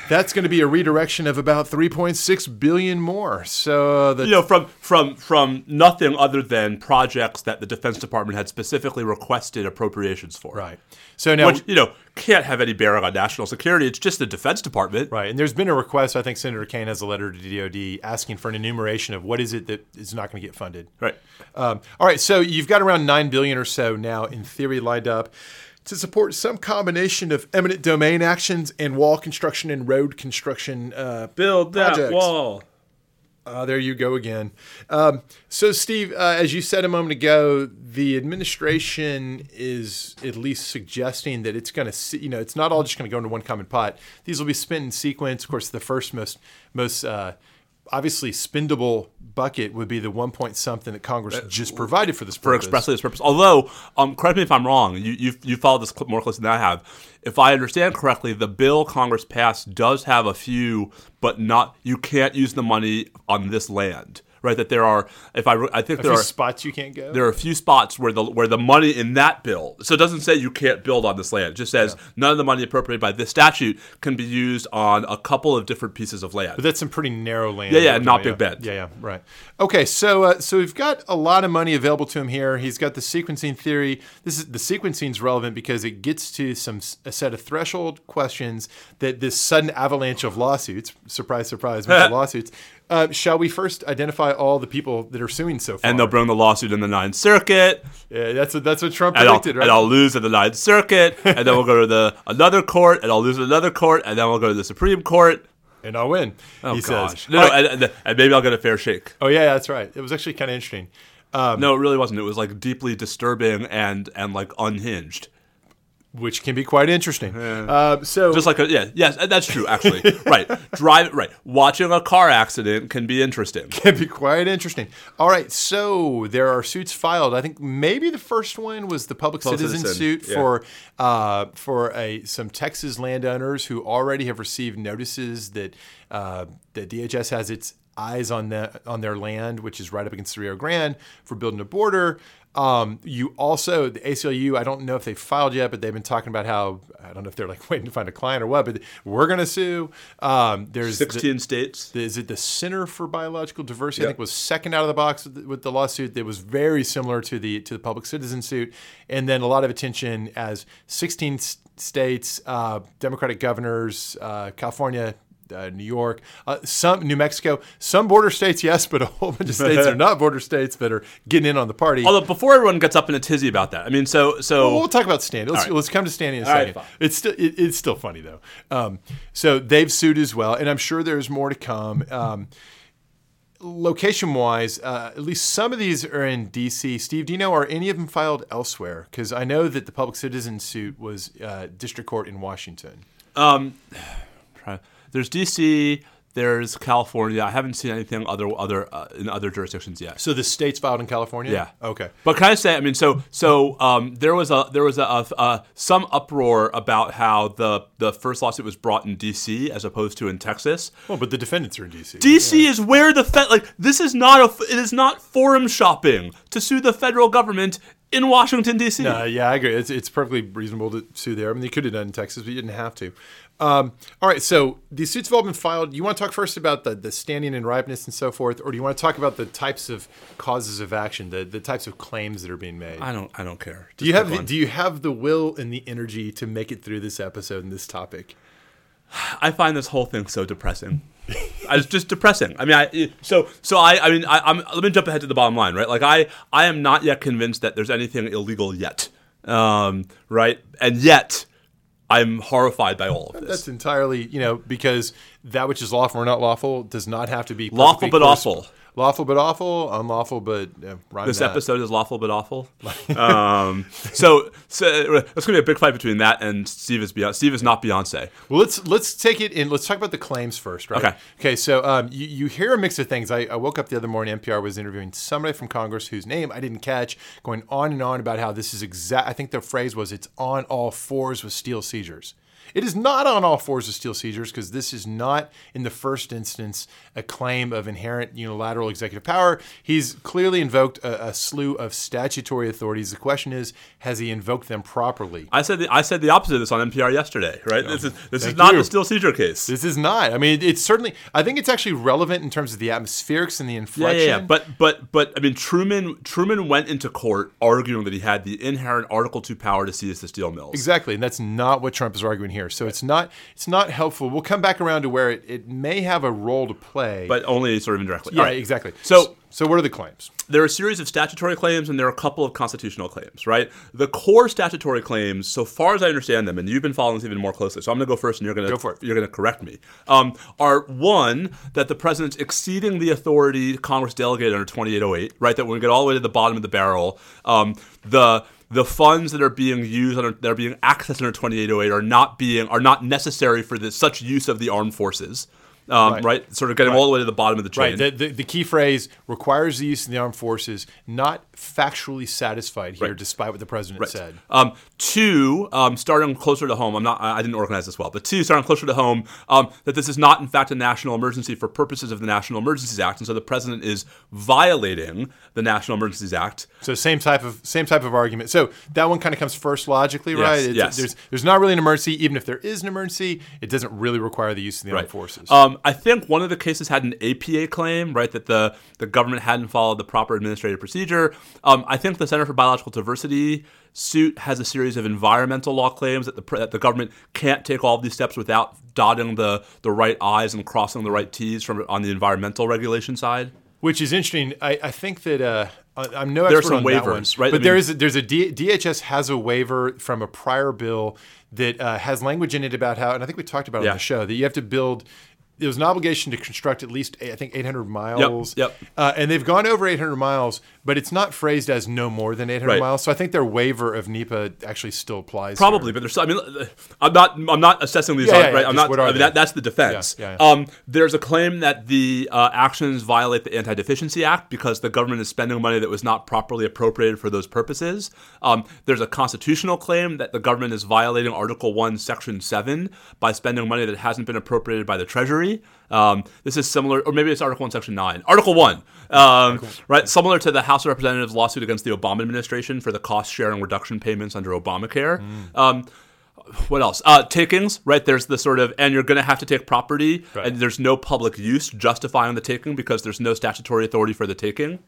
that's going to be a redirection of about 3.6 billion more. So the you know from from from nothing other than projects that the Defense Department had specifically requested appropriations for. Right. So now which you know can't have any bearing on national security. It's just the Defense Department. Right. And there's been a request. I think Senator Kaine has a letter to DoD asking for an enumeration of what is it that is not going to get funded. Right. Um, all right. So you've got around nine billion or so now in theory lined up to support some combination of eminent domain actions and wall construction and road construction uh, build projects. that wall. Uh, there you go again. Um, so, Steve, uh, as you said a moment ago, the administration is at least suggesting that it's going to, you know, it's not all just going to go into one common pot. These will be spent in sequence. Of course, the first most most uh, obviously spendable bucket would be the one point something that Congress uh, just provided for this purpose. For expressly this purpose. Although, um, correct me if I'm wrong, you, you, you followed this more closely than I have. If I understand correctly, the bill Congress passed does have a few, but not, you can't use the money on this land right? That there are, if I, I think a there are spots you can't go. There are a few spots where the where the money in that bill. So it doesn't say you can't build on this land. It just says yeah. none of the money appropriated by this statute can be used on a couple of different pieces of land. But that's some pretty narrow land. Yeah, yeah, not Big Bend. Yeah, yeah, right. Okay, so uh, so we've got a lot of money available to him here. He's got the sequencing theory. This is the sequencing is relevant because it gets to some a set of threshold questions that this sudden avalanche of lawsuits, surprise, surprise, lawsuits uh, shall we first identify all the people that are suing so far? And they'll bring the lawsuit in the Ninth Circuit. Yeah, that's what that's what Trump predicted, and right? And I'll lose at the Ninth Circuit, and then we'll go to the another court, and I'll lose at another court, and then we'll go to the Supreme Court. And I'll win. Oh, he gosh. says. No, no and, and, maybe I'll get a fair shake. Oh yeah, that's right. It was actually kind of interesting. Um, no, it really wasn't. It was like deeply disturbing and and like unhinged which can be quite interesting. Uh, so just like a, yeah, yes, that's true. Actually, right, drive right. Watching a car accident can be interesting. Can be quite interesting. All right, so there are suits filed. I think maybe the first one was the public, public citizen, citizen, suit yeah. for uh, for a some Texas landowners who already have received notices that uh, the DHS has its eyes on the on their land, which is right up against the Rio Grande, for building a border. Um, you also the ACLU. I don't know if they filed yet, but they've been talking about how I don't know if they're like waiting to find a client or what. But we're going to sue. Um, there's sixteen the, states. The, is it the Center for Biological Diversity? Yep. I think was second out of the box with the, with the lawsuit. That was very similar to the to the public citizen suit, and then a lot of attention as sixteen states, uh, Democratic governors, uh, California uh, New York, uh, some New Mexico, some border states, yes, but a whole bunch of states that are not border states that are getting in on the party. Although before everyone gets up in a tizzy about that, I mean, so so Well, we'll talk about Standing. Let's, right. let's come to Standing in a All right, second. fine. it's still it, it's still funny though. Um, so they've sued as well, and I'm sure there's more to come. Um, location wise, uh, at least some of these are in D.C. Steve, do you know are any of them filed elsewhere? Because I know that the public citizen suit was uh, district court in Washington. there's DC, there's California. I haven't seen anything other other uh, in other jurisdictions yet. So the states filed in California. Yeah. Okay. But can I say? I mean, so so um, there was a there was a, a, a some uproar about how the the first lawsuit was brought in D.C. as opposed to in Texas. Well, but the defendants are in D.C. DC is where the Fed like this is not a it is not forum shopping to sue the federal government in Washington D.C. Uh, yeah, I agree. It's, it's perfectly reasonable to sue there. I mean, they could have done it in Texas, but you didn't have to. Um, all right, so these suits have all been filed. You want to talk first about the, the standing and ripeness and so forth, or do you want to talk about the types of causes of action, the, the types of claims that are being made? I don't I don't care. do you have the, do you have the will and the energy to make it through this episode and this topic? I find this whole thing so depressing. I- it's just depressing. I mean, I so so I I mean I, I'm let me jump ahead to the bottom line, right? Like I I am not yet convinced that there's anything illegal yet, um, right? And yet I'm horrified by all of this. That's entirely, you know, because that which is lawful or not lawful does not have to be Lawful but awful. Lawful but awful, unlawful but uh, this that. episode is lawful but awful. um, so, so it's gonna be a big fight between that and Steve is Beyonce. Steve is not Beyonce. Well, let's let's take it in. Let's talk about the claims first, right? Okay. Okay. So um, you, you hear a mix of things. I, I woke up the other morning. NPR was interviewing somebody from Congress whose name I didn't catch, going on and on about how this is exact. I think the phrase was it's on all fours with steel seizures. It is not on all fours with steel seizures because this is not, in the first instance, a claim of inherent unilateral executive power. He's clearly invoked a, a slew of statutory authorities. The question is, has he invoked them properly? I said the, I said the opposite of this on NPR yesterday. Right? this is this is not you. the steel seizure case. This is not. I mean, it's certainly. I think it's actually relevant in terms of the atmospherics and the Yeah, inflection. yeah, yeah. But but but I mean, Truman Truman went into court arguing that he had the inherent Article Two power to seize the steel mills. exactly, and that's not what Trump is arguing here. So it's not. It's not helpful. We'll come back around to where it, it may have a role to play. but only sort of indirectly. yeah, right. exactly. So- so what are the claims? there are a series of statutory claims and there are a couple of constitutional claims, right? The core statutory claims, so far as I understand them, and you've been following this even more closely, so I'm going to go first, and you're going to Go for it. you're going to correct me. Um, are one that the president's exceeding the authority Congress delegated under 2808, right? That when we get all the way to the bottom of the barrel, um, the the funds that are being used under, that are being accessed under 2808 are not being are not necessary for this such use of the armed forces. Um, Right. right. sort of getting all the way to the bottom of the chain. Right. The, the, the key phrase requires the use of the armed forces, not factually satisfied here, Right. despite what the president said. Um, two, um, starting closer to home. I'm not. I didn't organize this well, but two, starting closer to home, um, that this is not in fact a national emergency for purposes of the National Emergencies Act, and so the president is violating the National Emergencies Act. So same type of same type of argument. So that one kind of comes first logically, right? It's- yes. There's there's not really an emergency. Even if there is an emergency, it doesn't really require the use of the armed forces. Um, I think one of the cases had an APA claim, right, that the, the government hadn't followed the proper administrative procedure. Um, I think the Center for Biological Diversity suit has a series of environmental law claims that the that the government can't take all of these steps without dotting the, the right I's and crossing the right T's from on the environmental regulation side. Which is interesting. I, I think that uh, I- I'm no There are expert some on that waivers, right? But I there mean- is a, there's a D, DHS has a waiver from a prior bill that uh, has language in it about how, and I think we talked about it Yeah. on the show that you have to build. There was an obligation to construct at least I think 800 miles. yep. Uh, and they've gone over 800 miles, but it's not phrased as no more than 800 Right. miles. So I think their waiver of NEPA actually still applies. Probably, here. but there's. I mean, I'm not. I'm not assessing these. Yeah, on- yeah, yeah. I'm not. what are I mean, that, that's the defense. Yeah. Um, there's a claim that the uh, actions violate the Anti-Deficiency Act because the government is spending money that was not properly appropriated for those purposes. Um, there's a constitutional claim that the government is violating Article One, Section Seven by spending money that hasn't been appropriated by the Treasury. Um, this is similar, or maybe it's Article One, Section Nine. Article One, um, right? Similar to the House of Representatives lawsuit against the Obama administration for the cost sharing reduction payments under Obamacare. Mm. Um, what else? Uh, takings, right? There's the sort of, and you're going to have to take property, Right. and there's no public use justifying the taking because there's no statutory authority for the taking.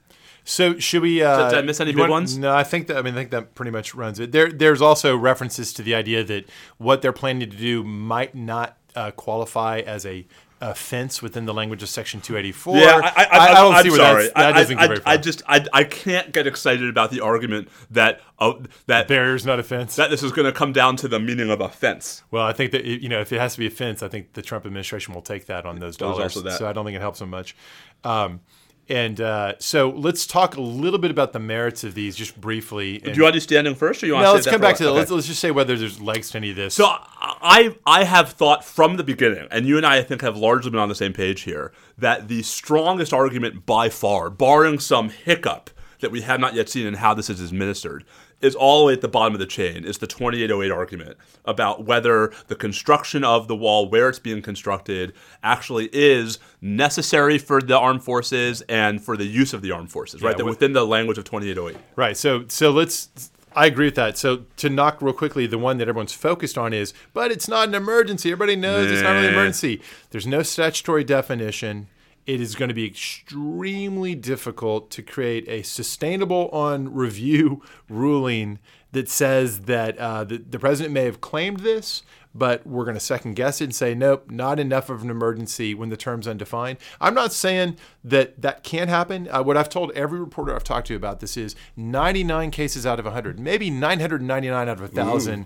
So should we? Uh, Did I miss any big want- ones? No, I think that. I mean, I think that pretty much runs it. There, there's also references to the idea that what they're planning to do might not uh, qualify as a offense within the language of Section 284. Yeah, I, I, I, don't I'm see where sorry. that's, that I, doesn't I, I, just I, I can't get excited about the argument that uh, that Barrier's not offense. that this is going to come down to the meaning of offense. well, I think that it- you know if it has to be offense, I think the Trump administration will take that on those dollars. So I don't think it helps them much. Um, and uh, so let's talk a little bit about the merits of these, just briefly. Do you want to do standing first, or you want no, to let's come back to the, Okay. let's, let's just say whether there's legs to any of this. So I I have thought from the beginning, and you and I I think have largely been on the same page here, that the strongest argument by far, barring some hiccup that we have not yet seen in how this is administered, is all the way at the bottom of the chain. Is the 2808 argument about whether the construction of the wall, where it's being constructed, actually is necessary for the armed forces and for the use of the armed forces, right? Yeah, that with- within the language of 2808. Right. So so let's. I agree with that. So to knock real quickly, the one that everyone's focused on is, but it's not an emergency. Everybody knows it's not really an emergency. There's no statutory definition. It is going to be extremely difficult to create a sustainable on review ruling that says that uh, the, the president may have claimed this, but we're going to second guess it and say, nope, not enough of an emergency when the term's undefined. I'm not saying that that can't happen. Uh, what I've told every reporter I've talked to about this is 99 cases out of 100, maybe 999 out of 1,000,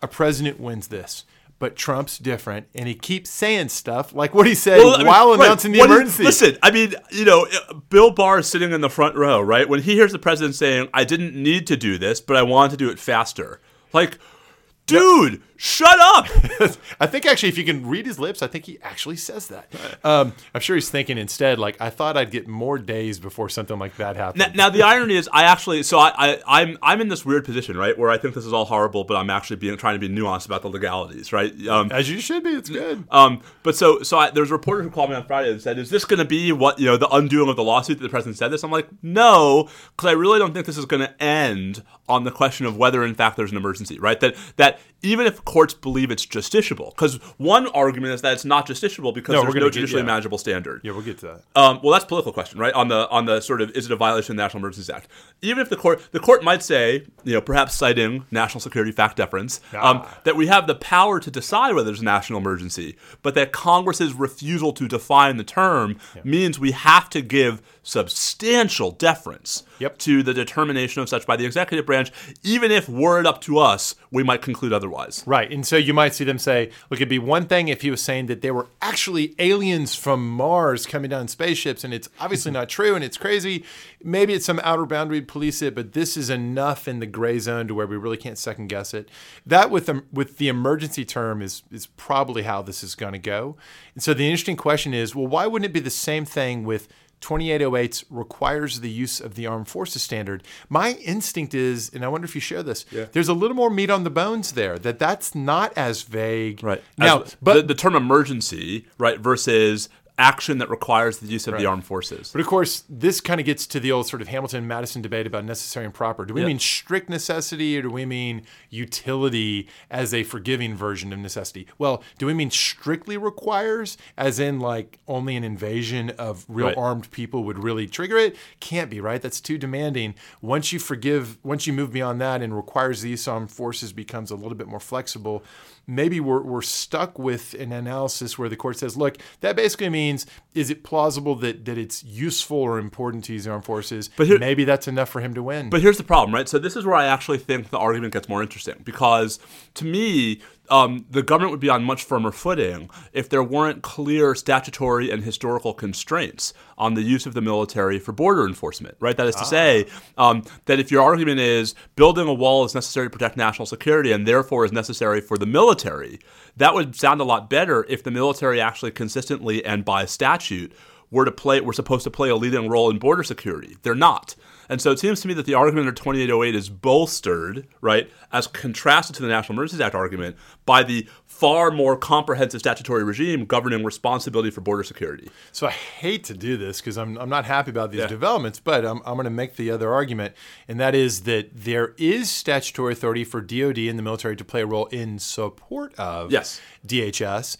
a president wins this. But Trump's different, and he keeps saying stuff like what he said Well, I mean, while right, announcing the he- emergency. listen, I mean, you know, Bill Barr is sitting in the front row, right? When he hears the president saying, "I didn't need to do this, but I wanted to do it faster," like, dude, shut up. I think actually, if you can read his lips, I think he actually says that. Um, I'm sure he's thinking instead, like, I thought I'd get more days before something like that happened. now, now, the irony is, I actually, so I, I, I'm, I'm in this weird position, right, where I think this is all horrible, but I'm actually being trying to be nuanced about the legalities, right? Um, As you should be. It's good. Um, but so so I, there's a reporter who called me on Friday and said, "Is this going to be what you know the undoing of the lawsuit that the president said this?" I'm like, "No, because I really don't think this is going to end on the question of whether in fact there's an emergency, right? That that even if courts believe it's justiciable, because one argument is that it's not justiciable because No, there's no get- judicially yeah. manageable standard. Yeah, we'll get to that. Um, well, that's a political question, right? On the on the sort of is it a violation of the National Emergencies Act? Even if the court the court might say, you know, perhaps citing national security fact deference, um, Ah. that we have the power to decide whether there's a national emergency, but that Congress's refusal to define the term means we have to give substantial deference Yep. to the determination of such by the executive branch, even if were it up to us, we might conclude otherwise. Right. And so you might see them say, look, it'd be one thing if he was saying that there were actually aliens from Mars coming down in spaceships, and it's obviously not true and it's crazy. Maybe it's some outer boundary police it, but this is enough in the gray zone to where we really can't second guess it. That with the, with the emergency term is is probably how this is going to go. And so the interesting question is, well, why wouldn't it be the same thing with 2808 requires the use of the armed forces standard. My instinct is, and I wonder if you share this, yeah. there's a little more meat on the bones there, that that's not as vague. Right. Now, As- but the, the term emergency, right, versus action that requires the use of the armed forces. But of course, this kind of gets to the old sort of Hamilton Madison debate about necessary and proper. Do we Yep. mean strict necessity or do we mean utility as a forgiving version of necessity? Well, do we mean strictly requires, as in like only an invasion of real Right. armed people would really trigger it? Can't be, right? That's too demanding. Once you forgive, once you move beyond that and requires the use of armed forces becomes a little bit more flexible. Maybe we're, we're stuck with an analysis where the court says, look, that basically means is it plausible that, that it's useful or important to use the armed forces? But here- maybe that's enough for him to win. But here's the problem, right? So this is where I actually think the argument gets more interesting because to me, um, the government would be on much firmer footing if there weren't clear statutory and historical constraints on the use of the military for border enforcement, right? That is to say, um, that if your argument is building a wall is necessary to protect national security and therefore is necessary for the military, that would sound a lot better if the military actually consistently and by statute were to play were supposed to play a leading role in border security. They're not. And so it seems to me that the argument under 2808 is bolstered, right, as contrasted to the National Emergencies Act argument by the far more comprehensive statutory regime governing responsibility for border security. So I hate to do this because I'm, I'm not happy about these developments, but I'm, I'm going to make the other argument, and that is that there is statutory authority for DoD and the military to play a role in support of Yes. DHS.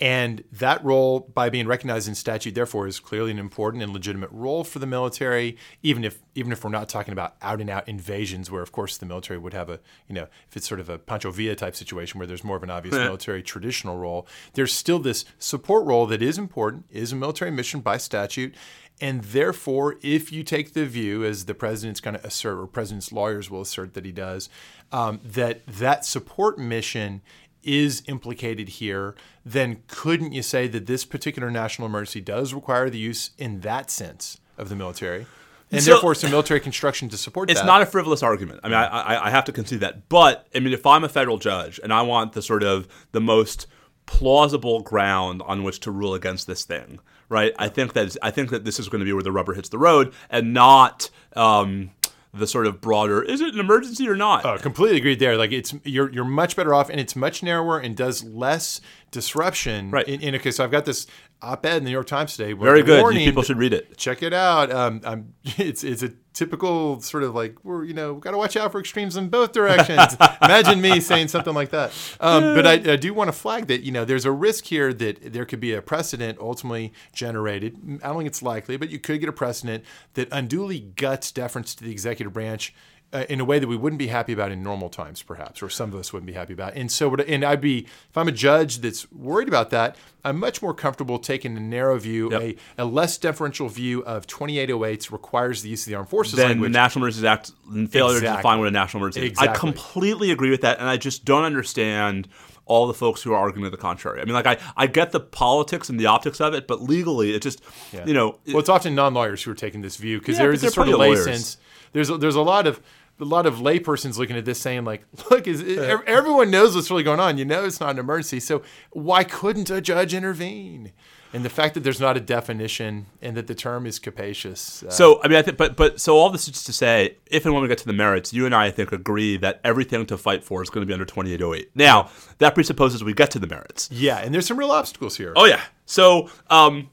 And that role, by being recognized in statute, therefore, is clearly an important and legitimate role for the military. Even if even if we're not talking about out and out invasions, where of course the military would have a you know if it's sort of a Pancho Villa type situation where there's more of an obvious military traditional role, there's still this support role that is important, is a military mission by statute. And therefore, if you take the view, as the president's going to assert, or president's lawyers will assert that he does, um, that that support mission is implicated here, then couldn't you say that this particular national emergency does require the use in that sense of the military? And So- therefore, some military construction to support It's that. not a frivolous argument. I mean, I, I, I have to concede that. But I mean, if I'm a federal judge and I want the sort of the most plausible ground on which to rule against this thing, right? I think that I think that this is going to be where the rubber hits the road, and not um, the sort of broader. Is it an emergency or not? Oh, completely agreed there. Like it's you're you're much better off, and it's much narrower and does less disruption. Right. In, in okay, so I've got this op-ed in the New York Times today. Very good. You warning people should read it. check it out. Um, I'm, it's it's a typical sort of like we're you know got to watch out for extremes in both directions. Imagine me saying something like that. Um, but I, I do want to flag that you know there's a risk here that there could be a precedent ultimately generated. I don't think it's likely, but you could get a precedent that unduly guts deference to the executive branch. Uh, in a way that we wouldn't be happy about in normal times, perhaps, or some of us wouldn't be happy about. And so, and I'd be, if I'm a judge that's worried about that, I'm much more comfortable taking a narrow view, Yep. a, a less deferential view of 2808s requires the use of the armed forces Then the. National Emergency Act and failure to define what a national emergency is. I completely agree with that, and I just don't understand all the folks who are arguing to the contrary. I mean, like I, I get the politics and the optics of it, but legally, it just, you know, well, it's often non-lawyers who are taking this view because Yeah, there is are sort of of lawyers. There's a, there's a lot of a lot of laypersons looking at this saying like, look, is ev- everyone knows what's really going on. You know, it's not an emergency, so why couldn't a judge intervene? And the fact that there's not a definition and that the term is capacious. Uh, So I mean, I think, but but so all this is just to say, if and when we get to the merits, you and I, I think, agree that everything to fight for is going to be under twenty eight oh eight. Now that presupposes we get to the merits. yeah, and there's some real obstacles here. Oh yeah. So um,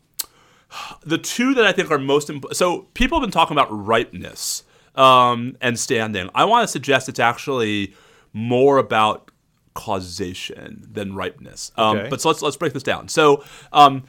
the two that I think are most important. So people have been talking about ripeness um, and standing. I want to suggest it's actually more about causation than ripeness. Um, Okay. But so let's let's break this down. So. Um,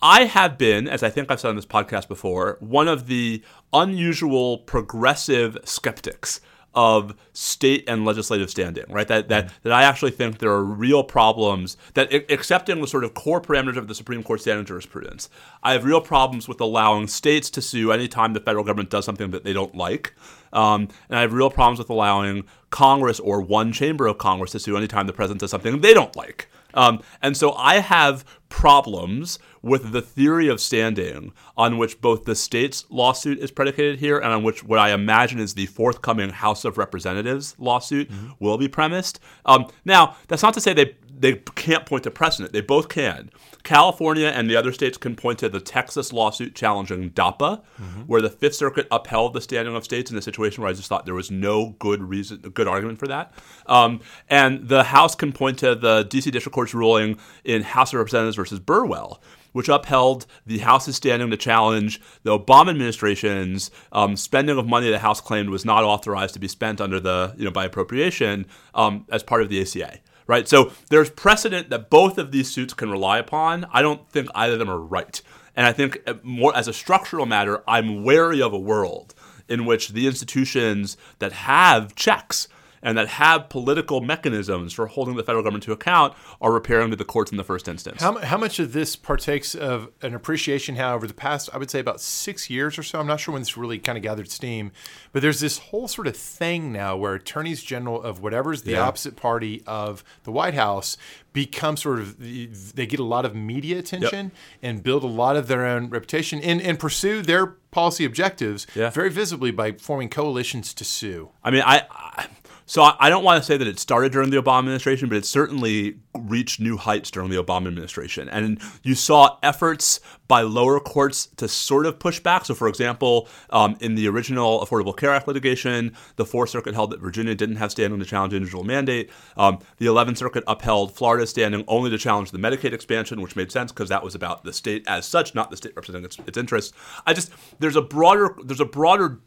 I have been, as I think I've said on this podcast before, one of the unusual progressive skeptics of state and legislative standing, right? That that that I actually think there are real problems that accepting the sort of core parameters of the Supreme Court standing jurisprudence. I have real problems with allowing states to sue anytime the federal government does something that they don't like. Um, and I have real problems with allowing Congress or one chamber of Congress to sue anytime the president does something they don't like. Um, and so I have problems with the theory of standing on which both the state's lawsuit is predicated here and on which what I imagine is the forthcoming House of Representatives lawsuit will be premised. Um, now, that's not to say they they can't point to precedent. They both can. California and the other states can point to the Texas lawsuit challenging DAPA, where the Fifth Circuit upheld the standing of states in a situation where I just thought there was no good reason, good argument for that. Um, and the House can point to the D.C. District Court's ruling in House of Representatives versus Burwell, which upheld the House's standing to challenge the Obama administration's um, spending of money the House claimed was not authorized to be spent under the you know by appropriation um, as part of the ACA. Right, so there's precedent that both of these suits can rely upon. I don't think either of them are right, and I think uh, more as a structural matter, I'm wary of a world in which the institutions that have checks and that have political mechanisms for holding the federal government to account are repairing to the courts in the first instance. How, how much of this partakes of an appreciation, how over the past, I would say about six years or so, I'm not sure when this really kind of gathered steam, but there's this whole sort of thing now where attorneys general of whatever's the Yeah. opposite party of the White House become sort of, they get a lot of media attention and build a lot of their own reputation and, and pursue their policy objectives Yeah. very visibly by forming coalitions to sue. I mean, I, I so I, I don't want to say that it started during the Obama administration, but it certainly reached new heights during the Obama administration. And you saw efforts by lower courts to sort of push back. So, for example, um, in the original Affordable Care Act litigation, the Fourth Circuit held that Virginia didn't have standing to challenge individual mandate. Um, the Eleventh Circuit upheld Florida's standing only to challenge the Medicaid expansion, which made sense because that was about the state as such, not the state representing its, its interests. I just there's a broader there's a broader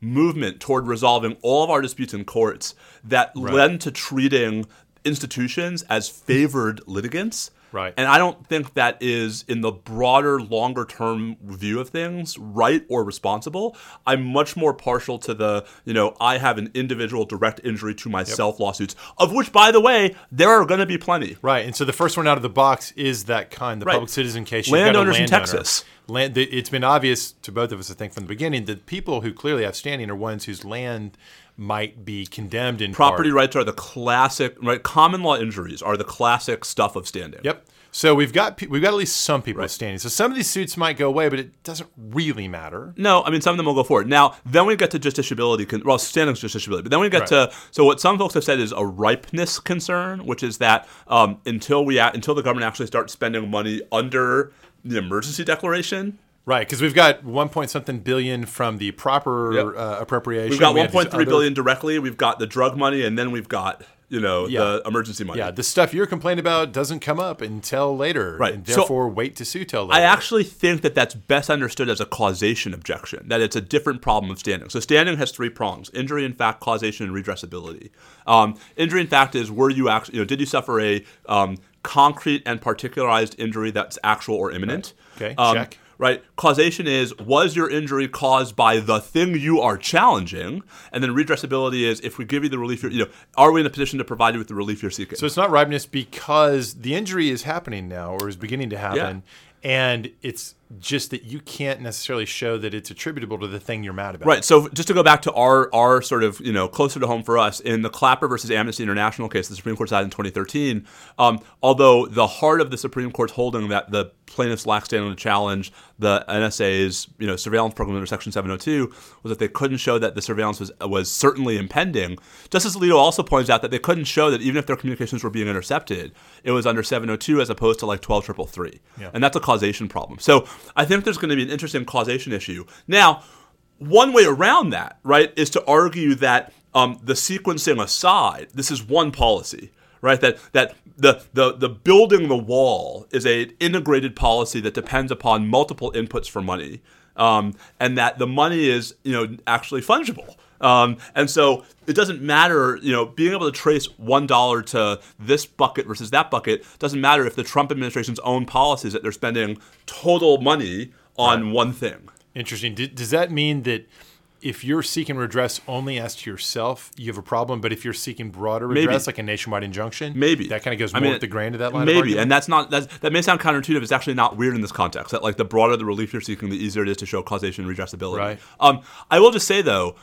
movement toward resolving all of our disputes in courts that lend to treating institutions as favored litigants Right. And I don't think that is, in the broader, longer term view of things, right or responsible. I'm much more partial to the, you know, I have an individual direct injury to myself lawsuits, of which, by the way, there are going to be plenty. Right, and so the first one out of the box is that kind, the Right. public citizen case. Landowners in. Texas. Land, it's been obvious to both of us, I think, from the beginning that people who clearly have standing are ones whose land might be condemned in Property part. rights are the classic, right? Common law injuries are the classic stuff of standing. Yep. So we've got we've got at least some people standing. So some of these suits might go away, but it doesn't really matter. No, I mean some of them will go forward. Now, then we get to justiciability. Well, standing's justiciability, but then we get Right. to so what some folks have said is a ripeness concern, which is that um, until we until the government actually starts spending money under the emergency declaration, Right, because we've got one point something billion from the proper Yep. uh, appropriation. we've got We 1.3 other- billion directly. We've got the drug money, and then we've got you know Yeah. the emergency money. Yeah, the stuff you're complaining about doesn't come up until later, Right. And So- therefore, wait to sue till later. I actually think that that's best understood as a causation objection, that it's a different problem of standing. So standing has three prongs: injury in fact, causation, and redressability. Um, injury in fact is were you actually, you know, did you suffer a um, concrete and particularized injury that's actual or imminent? Okay, Um, check. Right. Causation is was your injury caused by the thing you are challenging, and then redressability is if we give you the relief, you're, you know, are we in a position to provide you with the relief you're seeking? So it's not ripeness because the injury is happening now or is beginning to happen. And it's just that you can't necessarily show that it's attributable to the thing you're mad about. Right. So just to go back to our our sort of you know closer to home for us in the Clapper versus Amnesty International case, the Supreme Court decided in 2013. Um, although the heart of the Supreme Court's holding that the plaintiffs lack standing to challenge the NSA's you know surveillance program under Section 702 was that they couldn't show that the surveillance was was certainly impending. Justice Alito also points out that they couldn't show that even if their communications were being intercepted, it was under 702 as opposed to like 12333, Yeah. and that's a causation problem. So I think there's going to be an interesting causation issue now one way around that, right, is to argue that um, the sequencing aside, this is one policy, right? That that the the the building the wall is a integrated policy that depends upon multiple inputs for money, um, and that the money is you know actually fungible. Um, and so it doesn't matter, you know, being able to trace one dollar to this bucket versus that bucket doesn't matter if the Trump administration's own policies that they're spending total money on one thing. Interesting. D- does that mean that if you're seeking redress only as to yourself, you have a problem? But if you're seeking broader Maybe. redress, like a nationwide injunction, Maybe that kind of goes I mean, with the grain of that line. Maybe, and that's not that's, that may sound counterintuitive. It's actually not weird in this context. That like the broader the relief you're seeking, the easier it is to show causation and redressability. Right. Um, I will just say though.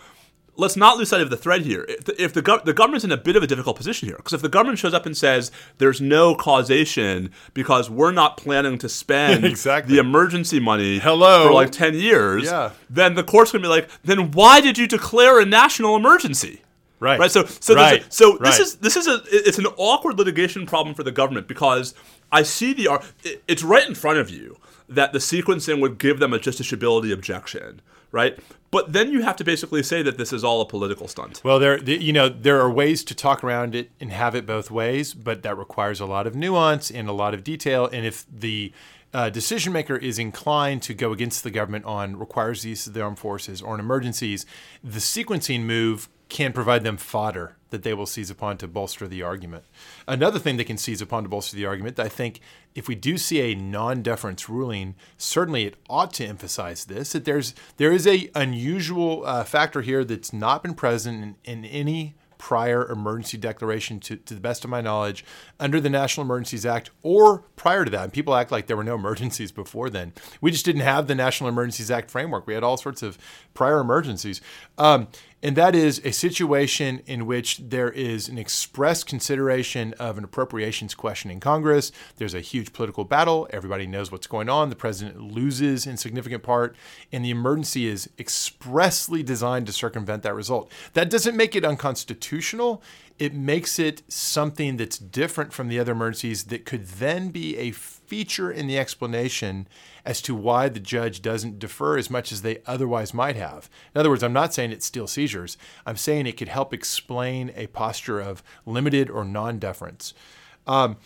Let's not lose sight of the thread here. If the, if the, gov- the government's in a bit of a difficult position here, because if the government shows up and says there's no causation because we're not planning to spend Exactly. the emergency money Hello. for like 10 years, Yeah. then the court's going to be like, then why did you declare a national emergency? Right. Right. So so Right. a, so Right. this is this is a it's an awkward litigation problem for the government because I see the it's right in front of you that the sequencing would give them a justiciability objection, right? But then you have to basically say that this is all a political stunt. Well, there, the- you know, there are ways to talk around it and have it both ways, but that requires a lot of nuance and a lot of detail. And if the uh, decision maker is inclined to go against the government on requires the use of the armed forces or in emergencies, the sequencing move can provide them fodder that they will seize upon to bolster the argument. Another thing they can seize upon to bolster the argument, I think, if we do see a non-deference ruling, certainly it ought to emphasize this that there's there is a unusual uh, factor here that's not been present in, in any prior emergency declaration to, to the best of my knowledge under the National Emergencies Act or prior to that. And people act like there were no emergencies before then. We just didn't have the National Emergencies Act framework. We had all sorts of prior emergencies. Um, and that is a situation in which there is an express consideration of an appropriations question in Congress. There's a huge political battle. Everybody knows what's going on. The president loses in significant part, and the emergency is expressly designed to circumvent that result. That doesn't make it unconstitutional. It makes it something that's different from the other emergencies that could then be a feature in the explanation as to why the judge doesn't defer as much as they otherwise might have. In other words, I'm not saying it's still seizures. I'm saying it could help explain a posture of limited or non deference. Um,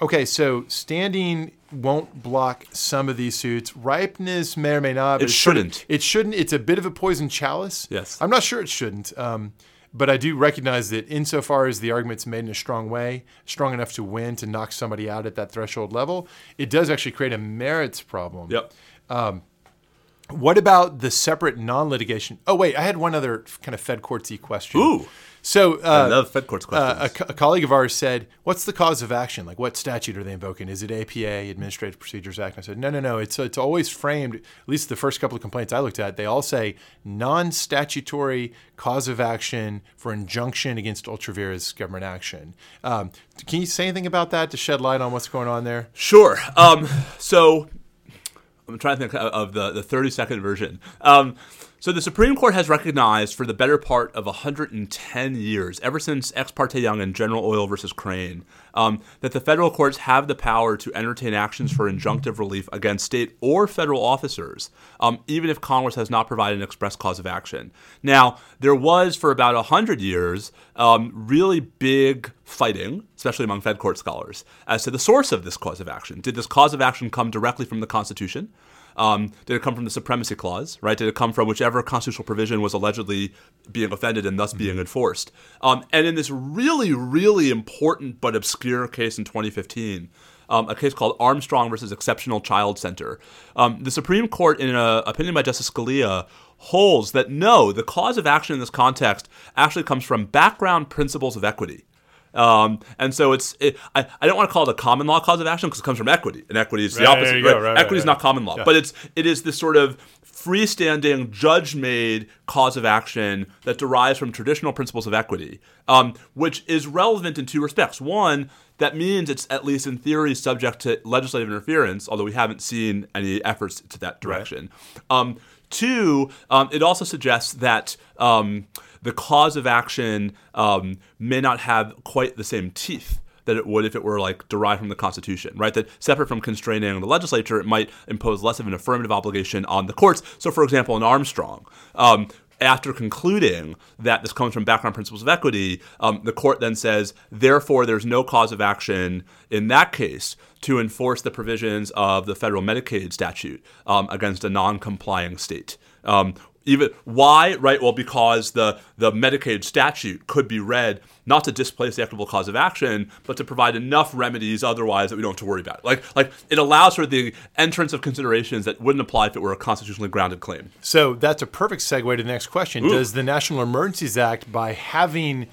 okay, so standing won't block some of these suits. Ripeness may or may not. It sort of- shouldn't. it shouldn't. It's a bit of a poison chalice. Yes. I'm not sure it shouldn't. Um, but I do recognize that insofar as the argument's made in a strong way, strong enough to win to knock somebody out at that threshold level, it does actually create a merits problem. Yep. Um, what about the separate non-litigation? Oh wait, I had one other kind of Fed courtsy question. Ooh. So uh, love Fed courts uh, a, a colleague of ours said, "What's the cause of action? Like, what statute are they invoking? Is it APA, Administrative Procedures Act?" And I said, "No, no, no. It's it's always framed. At least the first couple of complaints I looked at, they all say non-statutory cause of action for injunction against ultra vires government action." Um, can you say anything about that to shed light on what's going on there? Sure. Um, so I'm trying to think of the, the 30 second version. Um, so the Supreme Court has recognized for the better part of 110 years, ever since Ex parte Young and General Oil versus Crane, um, that the federal courts have the power to entertain actions for injunctive relief against state or federal officers, um, even if Congress has not provided an express cause of action. Now, there was for about 100 years um, really big fighting, especially among Fed court scholars, as to the source of this cause of action. Did this cause of action come directly from the Constitution? Um, did it come from the Supremacy Clause, right? Did it come from whichever constitutional provision was allegedly being offended and thus being enforced? Um, and in this really, really important but obscure case in 2015, um, a case called Armstrong versus Exceptional Child Center, um, the Supreme Court, in an opinion by Justice Scalia, holds that no, the cause of action in this context actually comes from background principles of equity. Um, and so it's it, I, I don't want to call it a common law cause of action because it comes from equity, and equity is the Right, opposite. go, right? right, equity is not common law, but it's it is this sort of freestanding, judge-made cause of action that derives from traditional principles of equity, um, which is relevant in two respects. One, that means it's at least in theory subject to legislative interference, although we haven't seen any efforts to that direction. Um, two, um, it also suggests that um, the cause of action um, may not have quite the same teeth that it would if it were like derived from the Constitution, right? That separate from constraining the legislature, it might impose less of an affirmative obligation on the courts. So, for example, in Armstrong, um, after concluding that this comes from background principles of equity, um, the court then says, therefore, there's no cause of action in that case to enforce the provisions of the federal Medicaid statute um, against a non-complying state. Um, even why right? Well because the the medicaid statute could be read not to displace the equitable cause of action but to provide enough remedies otherwise that we don't have to worry about. It like like it allows for the entrance of considerations that wouldn't apply if it were a constitutionally grounded claim. So that's a perfect segue to the next question. Does the National Emergencies Act, by having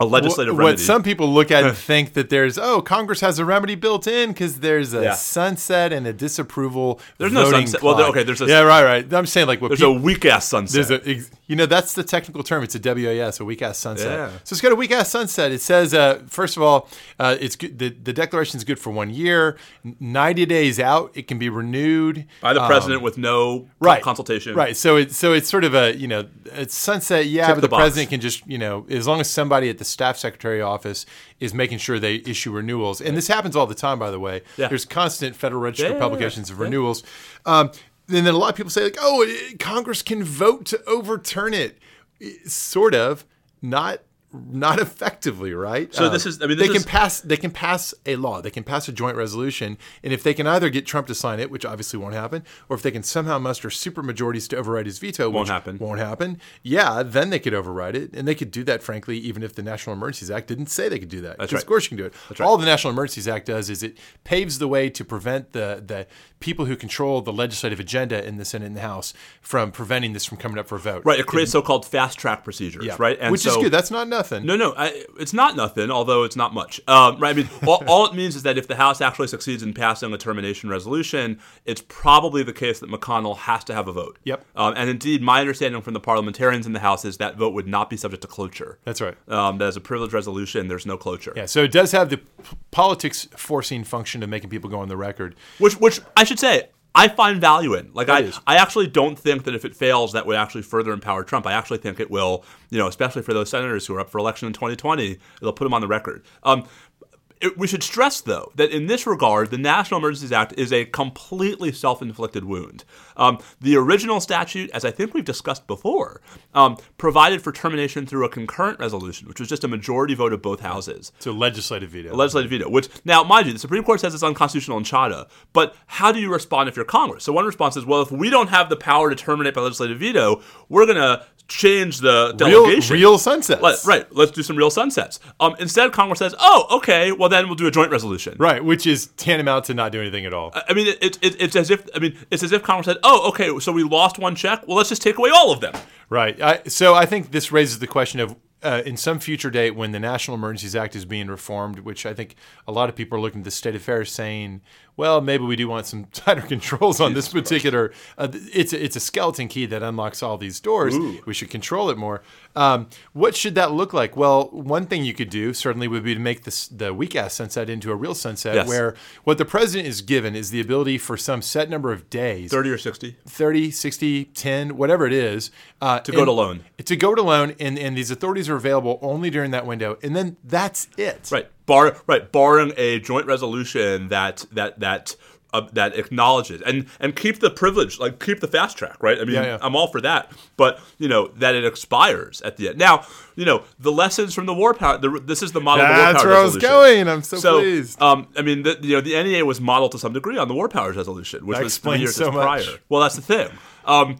a legislative what, remedy what some people look at and think that there's, oh, Congress has a remedy built in because there's a Yeah. sunset and a disapproval. There's no sunset. Well, there- okay, there's a- yeah, right, right. I'm saying like what there's people, a weak ass sunset there's a, you know, that's the technical term. It's a WAS, a weak ass sunset. Yeah. So it's got a weak ass sunset. It says, uh, first of all, uh, it's good. The, the declaration is good for one year. 90 days out, it can be renewed by the Um, president with no right consultation right so it's so it's sort of a you know it's sunset yeah Check but the the, president can just you know as long as somebody at the staff secretary office is making sure they issue renewals. And this happens all the time by the way. Yeah. there's constant federal register Yeah, publications of renewals. Um, and then a lot of people say like oh congress can vote to overturn It- sort of. Not not effectively, right? So um, this is- I mean, this they can pass. They can pass a law. They can pass a joint resolution, and if they can either get Trump to sign it, which obviously won't happen, or if they can somehow muster super majorities to override his veto, Won't which happen. Won't happen. Yeah, then they could override it, and they could do that. Frankly, even if the National Emergencies Act didn't say they could do that, That's right. Of course, you can do it. That's right. All the National Emergencies Act does is it paves the way to prevent the the people who control the legislative agenda in the Senate and the House from preventing this from coming up for a vote. right it creates so-called fast track procedures Yeah. right Which is good. That's not nothing. No, no, I, it's not nothing. Although it's not much, um, right? I mean, all, all it means is that if the House actually succeeds in passing a termination resolution, it's probably the case that McConnell has to have a vote. Yep. Um, and indeed, my understanding from the parliamentarians in the House is that vote would not be subject to cloture. That's right. Um, that as a privileged resolution, there's no cloture. Yeah, so it does have the p- politics forcing function of making people go on the record. Which, which I should say, I find value in. Like, I. I actually don't think that if it fails, that would actually further empower Trump. I actually think it will, you know, especially for those senators who are up for election in 2020, it'll put them on the record. Um, it, we should stress, though, that in this regard, the National Emergencies Act is a completely self inflicted wound. Um, the original statute, as I think we've discussed before, um, provided for termination through a concurrent resolution, which was just a majority vote of both houses So legislative veto. legislative veto. Which now, mind you, the Supreme Court says it's unconstitutional in Chadha. But how do you respond if you're Congress? So one response is, well, if we don't have the power to terminate by legislative veto, we're going to change the Real, delegation. real sunsets. Let- right. Let's do some real sunsets. Um, instead, Congress says, "Oh, okay. Well, then we'll do a joint resolution." Right, which is tantamount to not doing anything at all. I mean, it, it, it, it's as if I mean, it's as if Congress said, "Oh, okay. So we lost one check. Well, let's just take away all of them." Right. I, so I think this raises the question of uh, in some future date when the National Emergencies Act is being reformed, which I think a lot of people are looking at the state of affairs saying, well, maybe we do want some tighter controls on this particular. Uh, it's a, it's a skeleton key that unlocks all these doors. We should control it more. Um, what should that look like? Well, one thing you could do certainly would be to make this the weak ass sunset into a real sunset, Yes. where what the president is given is the ability for some set number of days Thirty or sixty. 30, 60, 10, whatever it is. Uh, to go it alone. To go it alone, and, and these authorities are available only during that window, and then that's it. Right. Bar right. Barring a joint resolution that that that. Uh, that acknowledges and and keep the privilege like keep the fast track right i mean Yeah, yeah. i'm all for that but you know that it expires at the end now you know the lessons from the war power the, this is the model of the war That's power where I was going. I'm so, So, pleased. um, I mean, the, you know, the NEA was modeled to some degree on the War Powers Resolution, which That was three years so prior. Well, that's the thing. Um,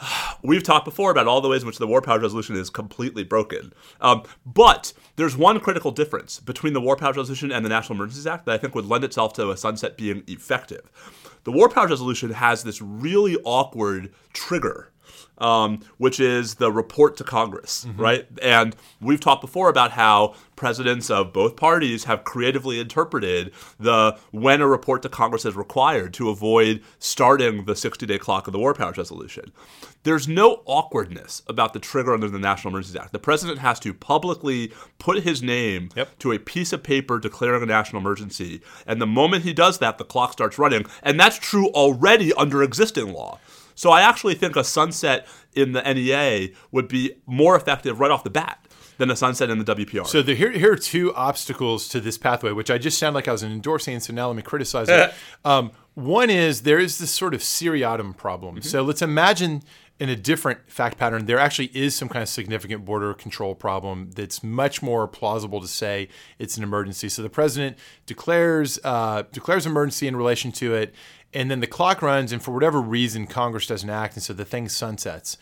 we've talked before about all the ways in which the War Powers Resolution is completely broken. Um, but there's one critical difference between the War Powers Resolution and the National Emergencies Act that I think would lend itself to a sunset being effective. The War Powers Resolution has this really awkward trigger um, which is the report to Congress, right? And we've talked before about how presidents of both parties have creatively interpreted the when a report to Congress is required to avoid starting the 60-day clock of the War Powers Resolution. There's no awkwardness about the trigger under the National Emergencies Act. The president has to publicly put his name Yep. to a piece of paper declaring a national emergency, and the moment he does that, the clock starts running, and that's true already under existing law. So I actually think a sunset in the NEA would be more effective right off the bat than a sunset in the WPR. So the, here, here are two obstacles to this pathway, which I just sound like I was endorsing. So now let me criticize it. Um, one is there is this sort of seriatim problem. So let's imagine in a different fact pattern, there actually is some kind of significant border control problem that's much more plausible to say it's an emergency. So the president declares uh, declares emergency in relation to it, and then the clock runs, and for whatever reason, Congress doesn't act, and so the thing sunsets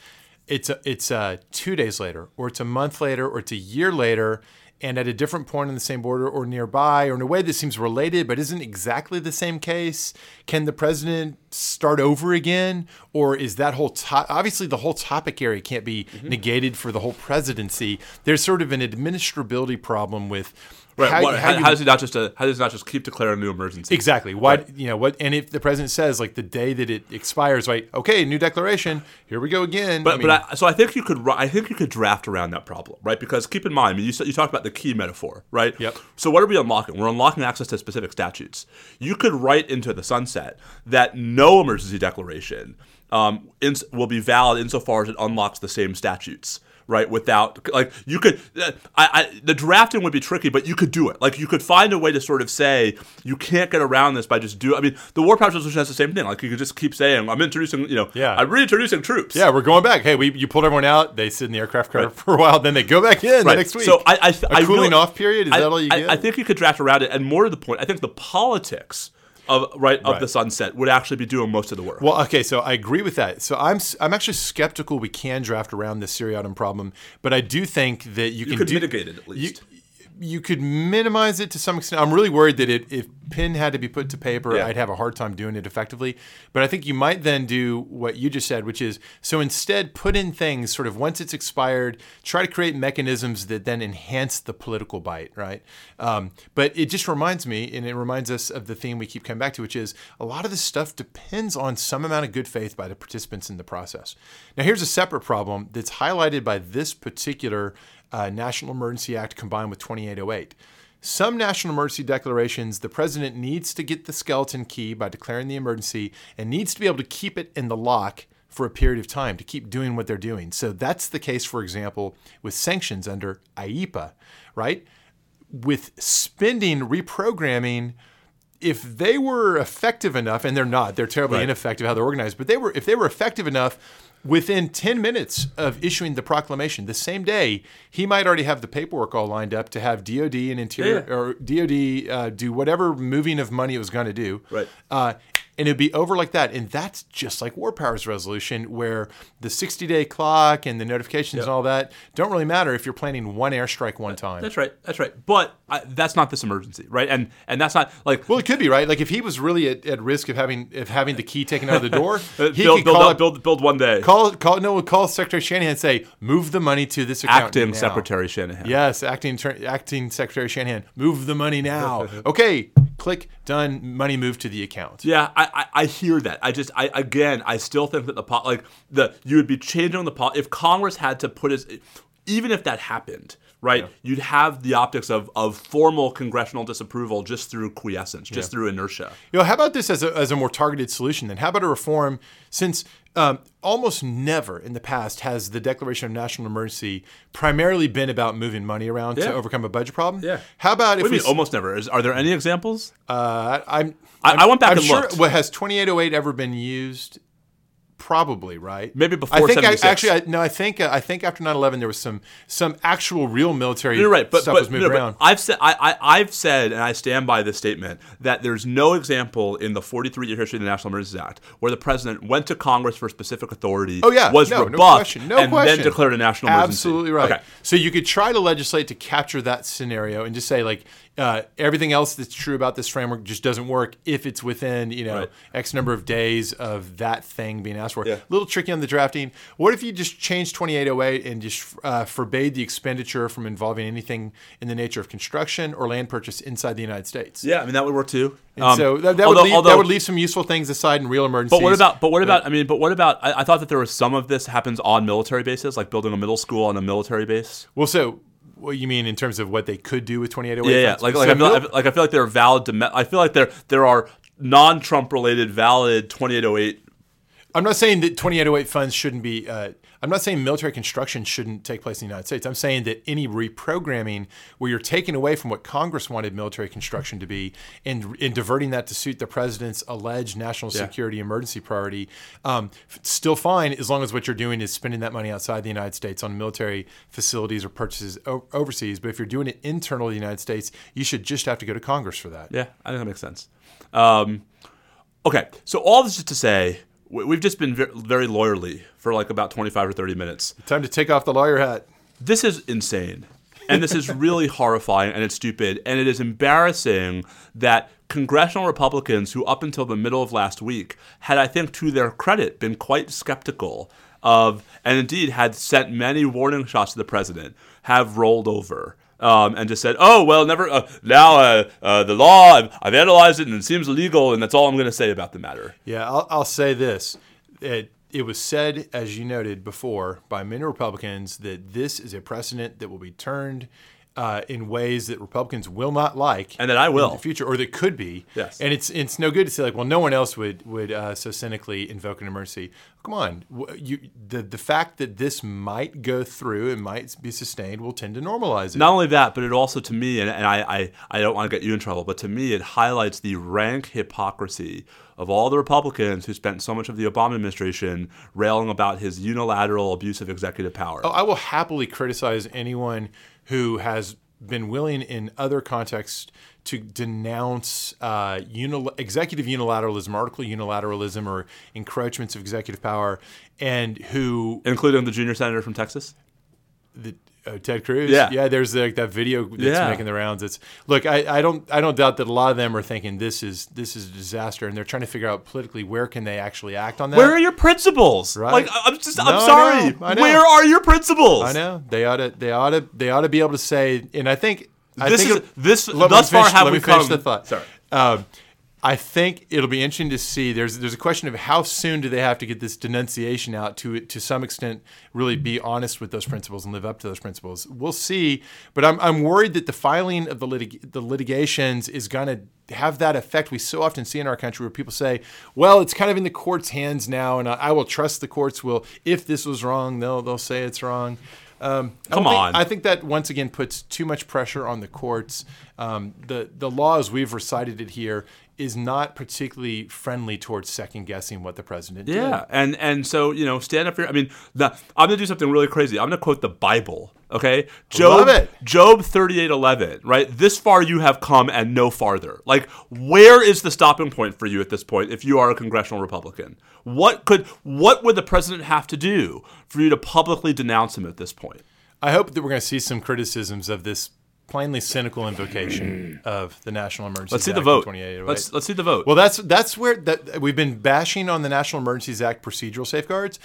it's a, it's uh, two days later, or it's a month later, or it's a year later, and at a different point on the same border or nearby, or in a way that seems related but isn't exactly the same case. Can the president start over again, or is that whole to- obviously the whole topic area can't be Mm-hmm. negated for the whole presidency? There's sort of an administrability problem with right, how, what- how how, you how does he not just uh, how does he not just keep declaring a new emergency? Exactly. Why you know what? And if the president says like the day that it expires, right? okay, new declaration, here we go again. But, I mean, but I, so I think you could I think you could draft around that problem, right? Because keep in mind, I mean, you you talked about the key metaphor, right? Yep. So what are we unlocking? We're unlocking access to specific statutes. You could write into the sunset that no emergency declaration um, ins- will be valid insofar as it unlocks the same statutes. Right, without like you could, uh, I, I the drafting would be tricky, but you could do it. Like you could find a way to sort of say you can't get around this by just do. I mean, the War Powers Resolution has the same thing. Like you could just keep saying, "I'm introducing," you know, Yeah. I'm reintroducing troops. Yeah, we're going back. Hey, we you pulled everyone out. They sit in the aircraft carrier for a while, then they go back in the next week. So I, I, a I cooling really- off period is that all you get? I think you could draft around it, and more to the point, I think the politics of right of Right. the sunset would actually be doing most of the work. well, okay, so I agree with that. So I'm I'm actually skeptical we can draft around this seriatim problem, but I do think that you, you can do, mitigate it at least. You, you could minimize it to some extent. I'm really worried that it, if pen had to be put to paper, Yeah. I'd have a hard time doing it effectively. But I think you might then do what you just said, which is so instead put in things sort of once it's expired, try to create mechanisms that then enhance the political bite, right? Um, but it just reminds me, and it reminds us of the theme we keep coming back to, which is a lot of this stuff depends on some amount of good faith by the participants in the process. Now, here's a separate problem that's highlighted by this particular uh, National Emergency Act combined with 2808. Some national emergency declarations, the president needs to get the skeleton key by declaring the emergency and needs to be able to keep it in the lock for a period of time to keep doing what they're doing. So that's the case, for example, with sanctions under IEEPA, right? With spending reprogramming, if they were effective enough, and they're not, they're terribly Right. ineffective how they're organized, but they were if they were effective enough within 10 minutes of issuing the proclamation the same day he might already have the paperwork all lined up to have dod and interior Yeah. or dod uh, do whatever moving of money it was going to do Right. uh, and it'd be over like that. And that's just like War Powers Resolution, where the 60 day clock and the notifications and all that don't really matter if you're planning one airstrike one time. That's right. That's right. But I, that's not this emergency, right? And and that's not like Well, it could be right. Like if he was really at, at risk of having of having the key taken out of the door, uh, he build could build, call up- build build one day. call call no call Secretary Shanahan and say move the money to this account. Acting now." Secretary Shanahan. Yes, acting acting Secretary Shanahan, move the money now. okay, click done. Money moved to the account. Yeah, I, I, I hear that. I just I again I still think that the pot like the you would be changing the pot if Congress had to put his even if that happened, right? You'd have the optics of of formal congressional disapproval just through quiescence, just through inertia. You know, how about this as a, as a more targeted solution then? How about a reform since um, almost never in the past has the declaration of national emergency primarily been about moving money around Yeah. to overcome a budget problem? Yeah. How about if What do we mean almost never? Is, are there any examples? Uh, I'm. I- I'm- I went back I'm and sure. looked. Well, has 2808 ever been used? Probably right. Maybe before I think 76. I, actually I, no. I think uh, I think after 9/11 there was some some actual real military You're right, but, stuff but, was moved no, around. I've said I, I I've said and I stand by this statement that there's no example in the 43 year history of the National Emergencies Act where the president went to Congress for specific authority. Oh yeah, was no, no question, no and question. then declared a national emergency. Absolutely right. Okay. So you could try to legislate to capture that scenario and just say like uh, everything else that's true about this framework just doesn't work if it's within you know Right. X number of days of that thing being asked for. Yeah. A little tricky on the drafting. What if you just changed 2808 and just uh, forbade the expenditure from involving anything in the nature of construction or land purchase inside the United States? Yeah, I mean that would work too. And Um, so that, that although- would leave, although- that would leave some useful things aside in real emergencies. But what about? But what about? I mean, but what about? I, I thought that there was some of this happens on military bases, like building a middle school on a military base. Well, so what you mean in terms of what they could do with 2808? Yeah, yeah. Like, So like, I feel, mil- I feel- like I feel like there are valid. I feel like there there are non-Trump related valid 2808. I'm not saying that 2808 funds shouldn't be. Uh, I'm not saying military construction shouldn't take place in the United States. I'm saying that any reprogramming where you're taking away from what Congress wanted military construction to be and, and diverting that to suit the president's alleged national Yeah. security emergency priority, um, still fine as long as what you're doing is spending that money outside the United States on military facilities or purchases o- overseas. But if you're doing it internal to the United States, you should just have to go to Congress for that. Yeah, I think that makes sense. Um, okay, so all this is to say, we've just been very lawyerly for like about 25 or 30 minutes. Time to take off the lawyer hat. This is insane. And this is really horrifying and it's stupid. And it is embarrassing that congressional Republicans, who up until the middle of last week had, I think, to their credit, been quite skeptical of, and indeed had sent many warning shots to the president, have rolled over. Um, and just said, "Oh well, never. Uh, now uh, uh, the law. I've, I've analyzed it, and it seems illegal, and that's all I'm going to say about the matter." Yeah, I'll, I'll say this. It, it was said, as you noted before, by many Republicans that this is a precedent that will be turned uh, in ways that Republicans will not like, And that I will. in the future, or that could be. Yes. And it's it's no good to say like, well, no one else would would uh, so cynically invoke an emergency. Come on, you the the fact that this might go through and might be sustained will tend to normalize it. Not only that, but it also to me, and, and I, I, I don't want to get you in trouble, but to me, it highlights the rank hypocrisy of all the Republicans who spent so much of the Obama administration railing about his unilateral abuse of executive power. Oh, I will happily criticize anyone who has been willing in other contexts to denounce uh, unil- executive unilateralism, article unilateralism, or encroachments of executive power, and who Including the junior senator from Texas. the, uh, Ted Cruz. Yeah. yeah. There's like that video that's Yeah. making the rounds. It's look, I, I don't, I don't doubt that a lot of them are thinking this is this is a disaster, and they're trying to figure out politically where can they actually act on that. Where are your principles? Right. Like I'm just, I'm No, I sorry. know, I know. Where are your principles? I know they ought to, they ought to, they ought to be able to say, and I think I This think is it- this. Thus far, have we me come? the thought. Sorry. Um, I think it'll be interesting to see. There's there's a question of how soon do they have to get this denunciation out to to some extent really be honest with those principles and live up to those principles. We'll see, but I'm I'm worried that the filing of the litig- the litigations is going to have that effect we so often see in our country where people say, well, it's kind of in the court's hands now, and I, I will trust the courts will. If this was wrong, they'll they'll say it's wrong. Um, Come think- on. I think that once again puts too much pressure on the courts. Um, the the law as we've recited it here is not particularly friendly towards second guessing what the president did. Yeah, and and so you know, stand up here. I mean, the, I'm gonna do something really crazy. I'm gonna quote the Bible. Okay, Job, Love it. Job 38:11. Right, this far you have come and no farther. Like, where is the stopping point for you at this point? If you are a congressional Republican, what could what would the president have to do for you to publicly denounce him at this point? I hope that we're going to see some criticisms of this plainly cynical invocation mm. of the National Emergency Let's see Act the vote. 2808. Let's let's see the vote. Well, that's that's where that we've been bashing on the National Emergencies Act procedural safeguards,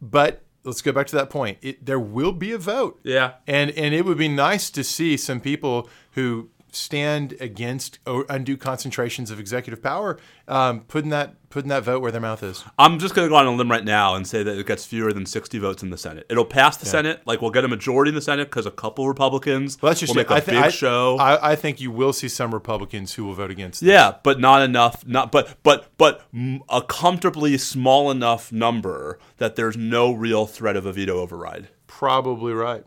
but let's go back to that point. It, there will be a vote. Yeah. and and it would be nice to see some people who stand against undue concentrations of executive power um, putting that putting that vote where their mouth is. I'm just going to go on a limb right now and say that it gets fewer than 60 votes in the Senate. It'll pass the Senate. Like we'll get a majority in the Senate because a couple Republicans Well, that's just will make a I thi- big I, show. I, I think you will see some Republicans who will vote against. this. yeah, but not enough. Not but but but a comfortably small enough number that there's no real threat of a veto override. Probably right.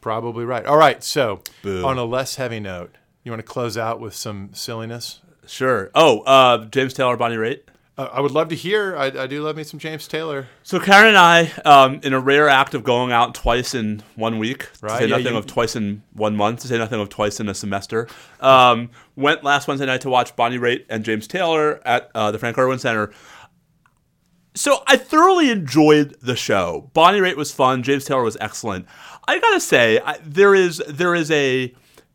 Probably right. All right. So, Boo. on a less heavy note, you want to close out with some silliness? Sure. Oh, uh, James Taylor, Bonnie Raitt. Uh, I would love to hear. I, I do love me some James Taylor. So Karen and I, um, in a rare act of going out twice in one week, Right, to say yeah, nothing you- of twice in one month, to say nothing of twice in a semester, um, went last Wednesday night to watch Bonnie Raitt and James Taylor at uh, the Frank Erwin Center. So I thoroughly enjoyed the show. Bonnie Raitt was fun. James Taylor was excellent. I gotta say, I, there is there is a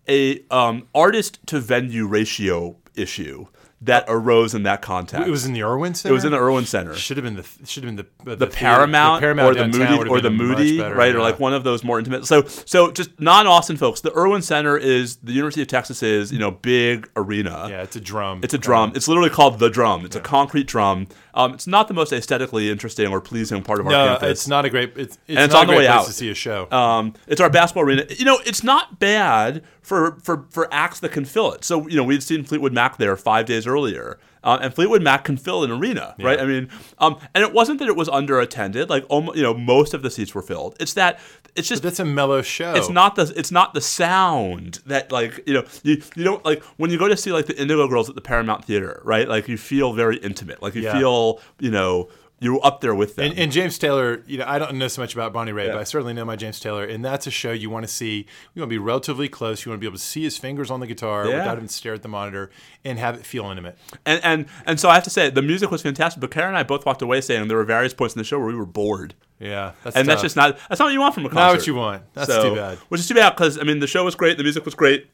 a um, artist to venue ratio issue that arose in that context. It was in the Erwin Center. It was in the Erwin Center Should have been the should have been the the, the theater- Paramount, Paramount or the Moody or the Moody, better, right? Or like one of those more intimate. So so just non-Austin folks, the Erwin Center is the University of Texas is you know big arena. Yeah, it's a drum. It's a drum. It's literally called the drum. It's a concrete drum. Um, it's not the most aesthetically interesting or pleasing part of our no, campus. it's not a great. It's, it's, on the way place out. to see a show. Um, it's our basketball arena. You know, it's not bad for for for acts that can fill it. So you know, we'd seen Fleetwood Mac there five days earlier, uh, and Fleetwood Mac can fill an arena, right? I mean, um, and it wasn't that it was underattended. Like, almost, you know, most of the seats were filled. It's that it's just That's a mellow show. it's not the it's not the sound that like you know you you don't like when you go to see like the Indigo Girls at the Paramount Theater, right? Like you feel very intimate. Like you Yeah. feel you know you're up there with them. And, and James Taylor, you know, I don't know so much about Bonnie Raitt, Yeah. but I certainly know my James Taylor, and that's a show you want to see. You want to be relatively close. You want to be able to see his fingers on the guitar Yeah. without to stare at the monitor and have it feel intimate. And and and so I have to say the music was fantastic. But Karen and I both walked away saying there were various points in the show where we were bored, Yeah, that's and that's just not that's not what you want from a concert. not what you want. That's So- too bad. Which is too bad because I mean the show was great, the music was great.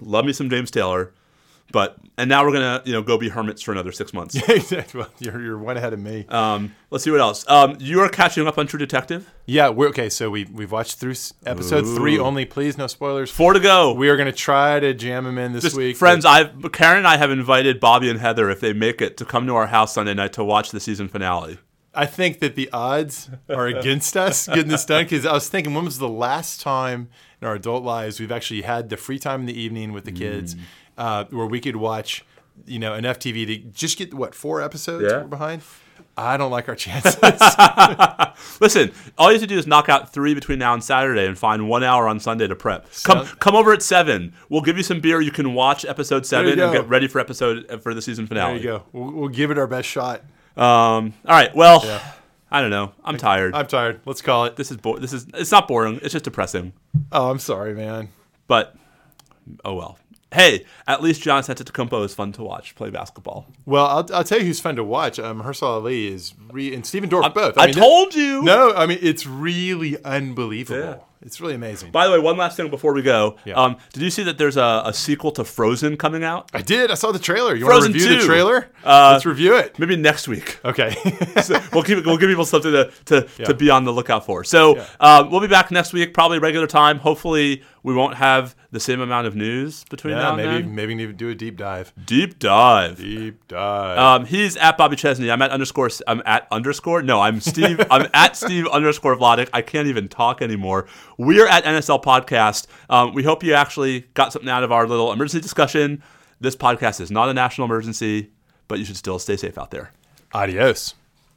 Love me some James Taylor, but and now we're gonna you know go be hermits for another six months. Yeah, Exactly. Well, you're, you're one ahead of me. um, let's see what else. Um, you are catching up on True Detective. yeah, we're okay. So we we've watched through s- episode three only. Please, no spoilers. Four to go. We are going to try to jam them in this Just- week. friends, I've Karen and I have invited Bobby and Heather if they make it to come to our house Sunday night to watch the season finale. I think that the odds are against us getting this done because I was thinking, when was the last time in our adult lives we've actually had the free time in the evening with the kids Mm. Uh, where we could watch, you know, enough TV to just get what four episodes Yeah. we're behind? I don't like our chances. Listen, all you have to do is knock out three between now and Saturday and find one hour on Sunday to prep. Come, Sound- come over at seven. We'll give you some beer. You can watch episode seven and get ready for episode for the season finale. there you go. We'll, we'll give it our best shot. Um, all right. Well, I don't know. I'm tired. I'm tired. Let's call it. this is bo- this is it's not boring. It's just depressing. Oh, I'm sorry, man. But oh well. Hey, at least John Antetokounmpo is fun to watch play basketball. Well, I'll, I'll tell you who's fun to watch. Um, Hersal Ali is re- and Stephen Dorff both. I, mean, told you. No, I mean it's really unbelievable. Yeah. It's really amazing. By the way, one last thing before we go. Yeah. Um, did you see that there's a, a sequel to Frozen coming out? I did. I saw the trailer. You Frozen want to review 2. the trailer? Uh, Let's review it. Maybe next week. Okay. So we'll keep we'll give people something to to, Yeah. to be on the lookout for. So Yeah. uh, we'll be back next week, probably regular time. Hopefully, we won't have the same amount of news between yeah, now and maybe then. maybe need do a deep dive. Deep dive. Deep dive. Um, he's at Bobby Chesney. I'm at underscore. I'm at underscore. No, I'm Steve. I'm at Steve underscore Vladeck. I can't even talk anymore. We are at NSL Podcast. Um, we hope you actually got something out of our little emergency discussion. This podcast is not a national emergency, but you should still stay safe out there. Adios.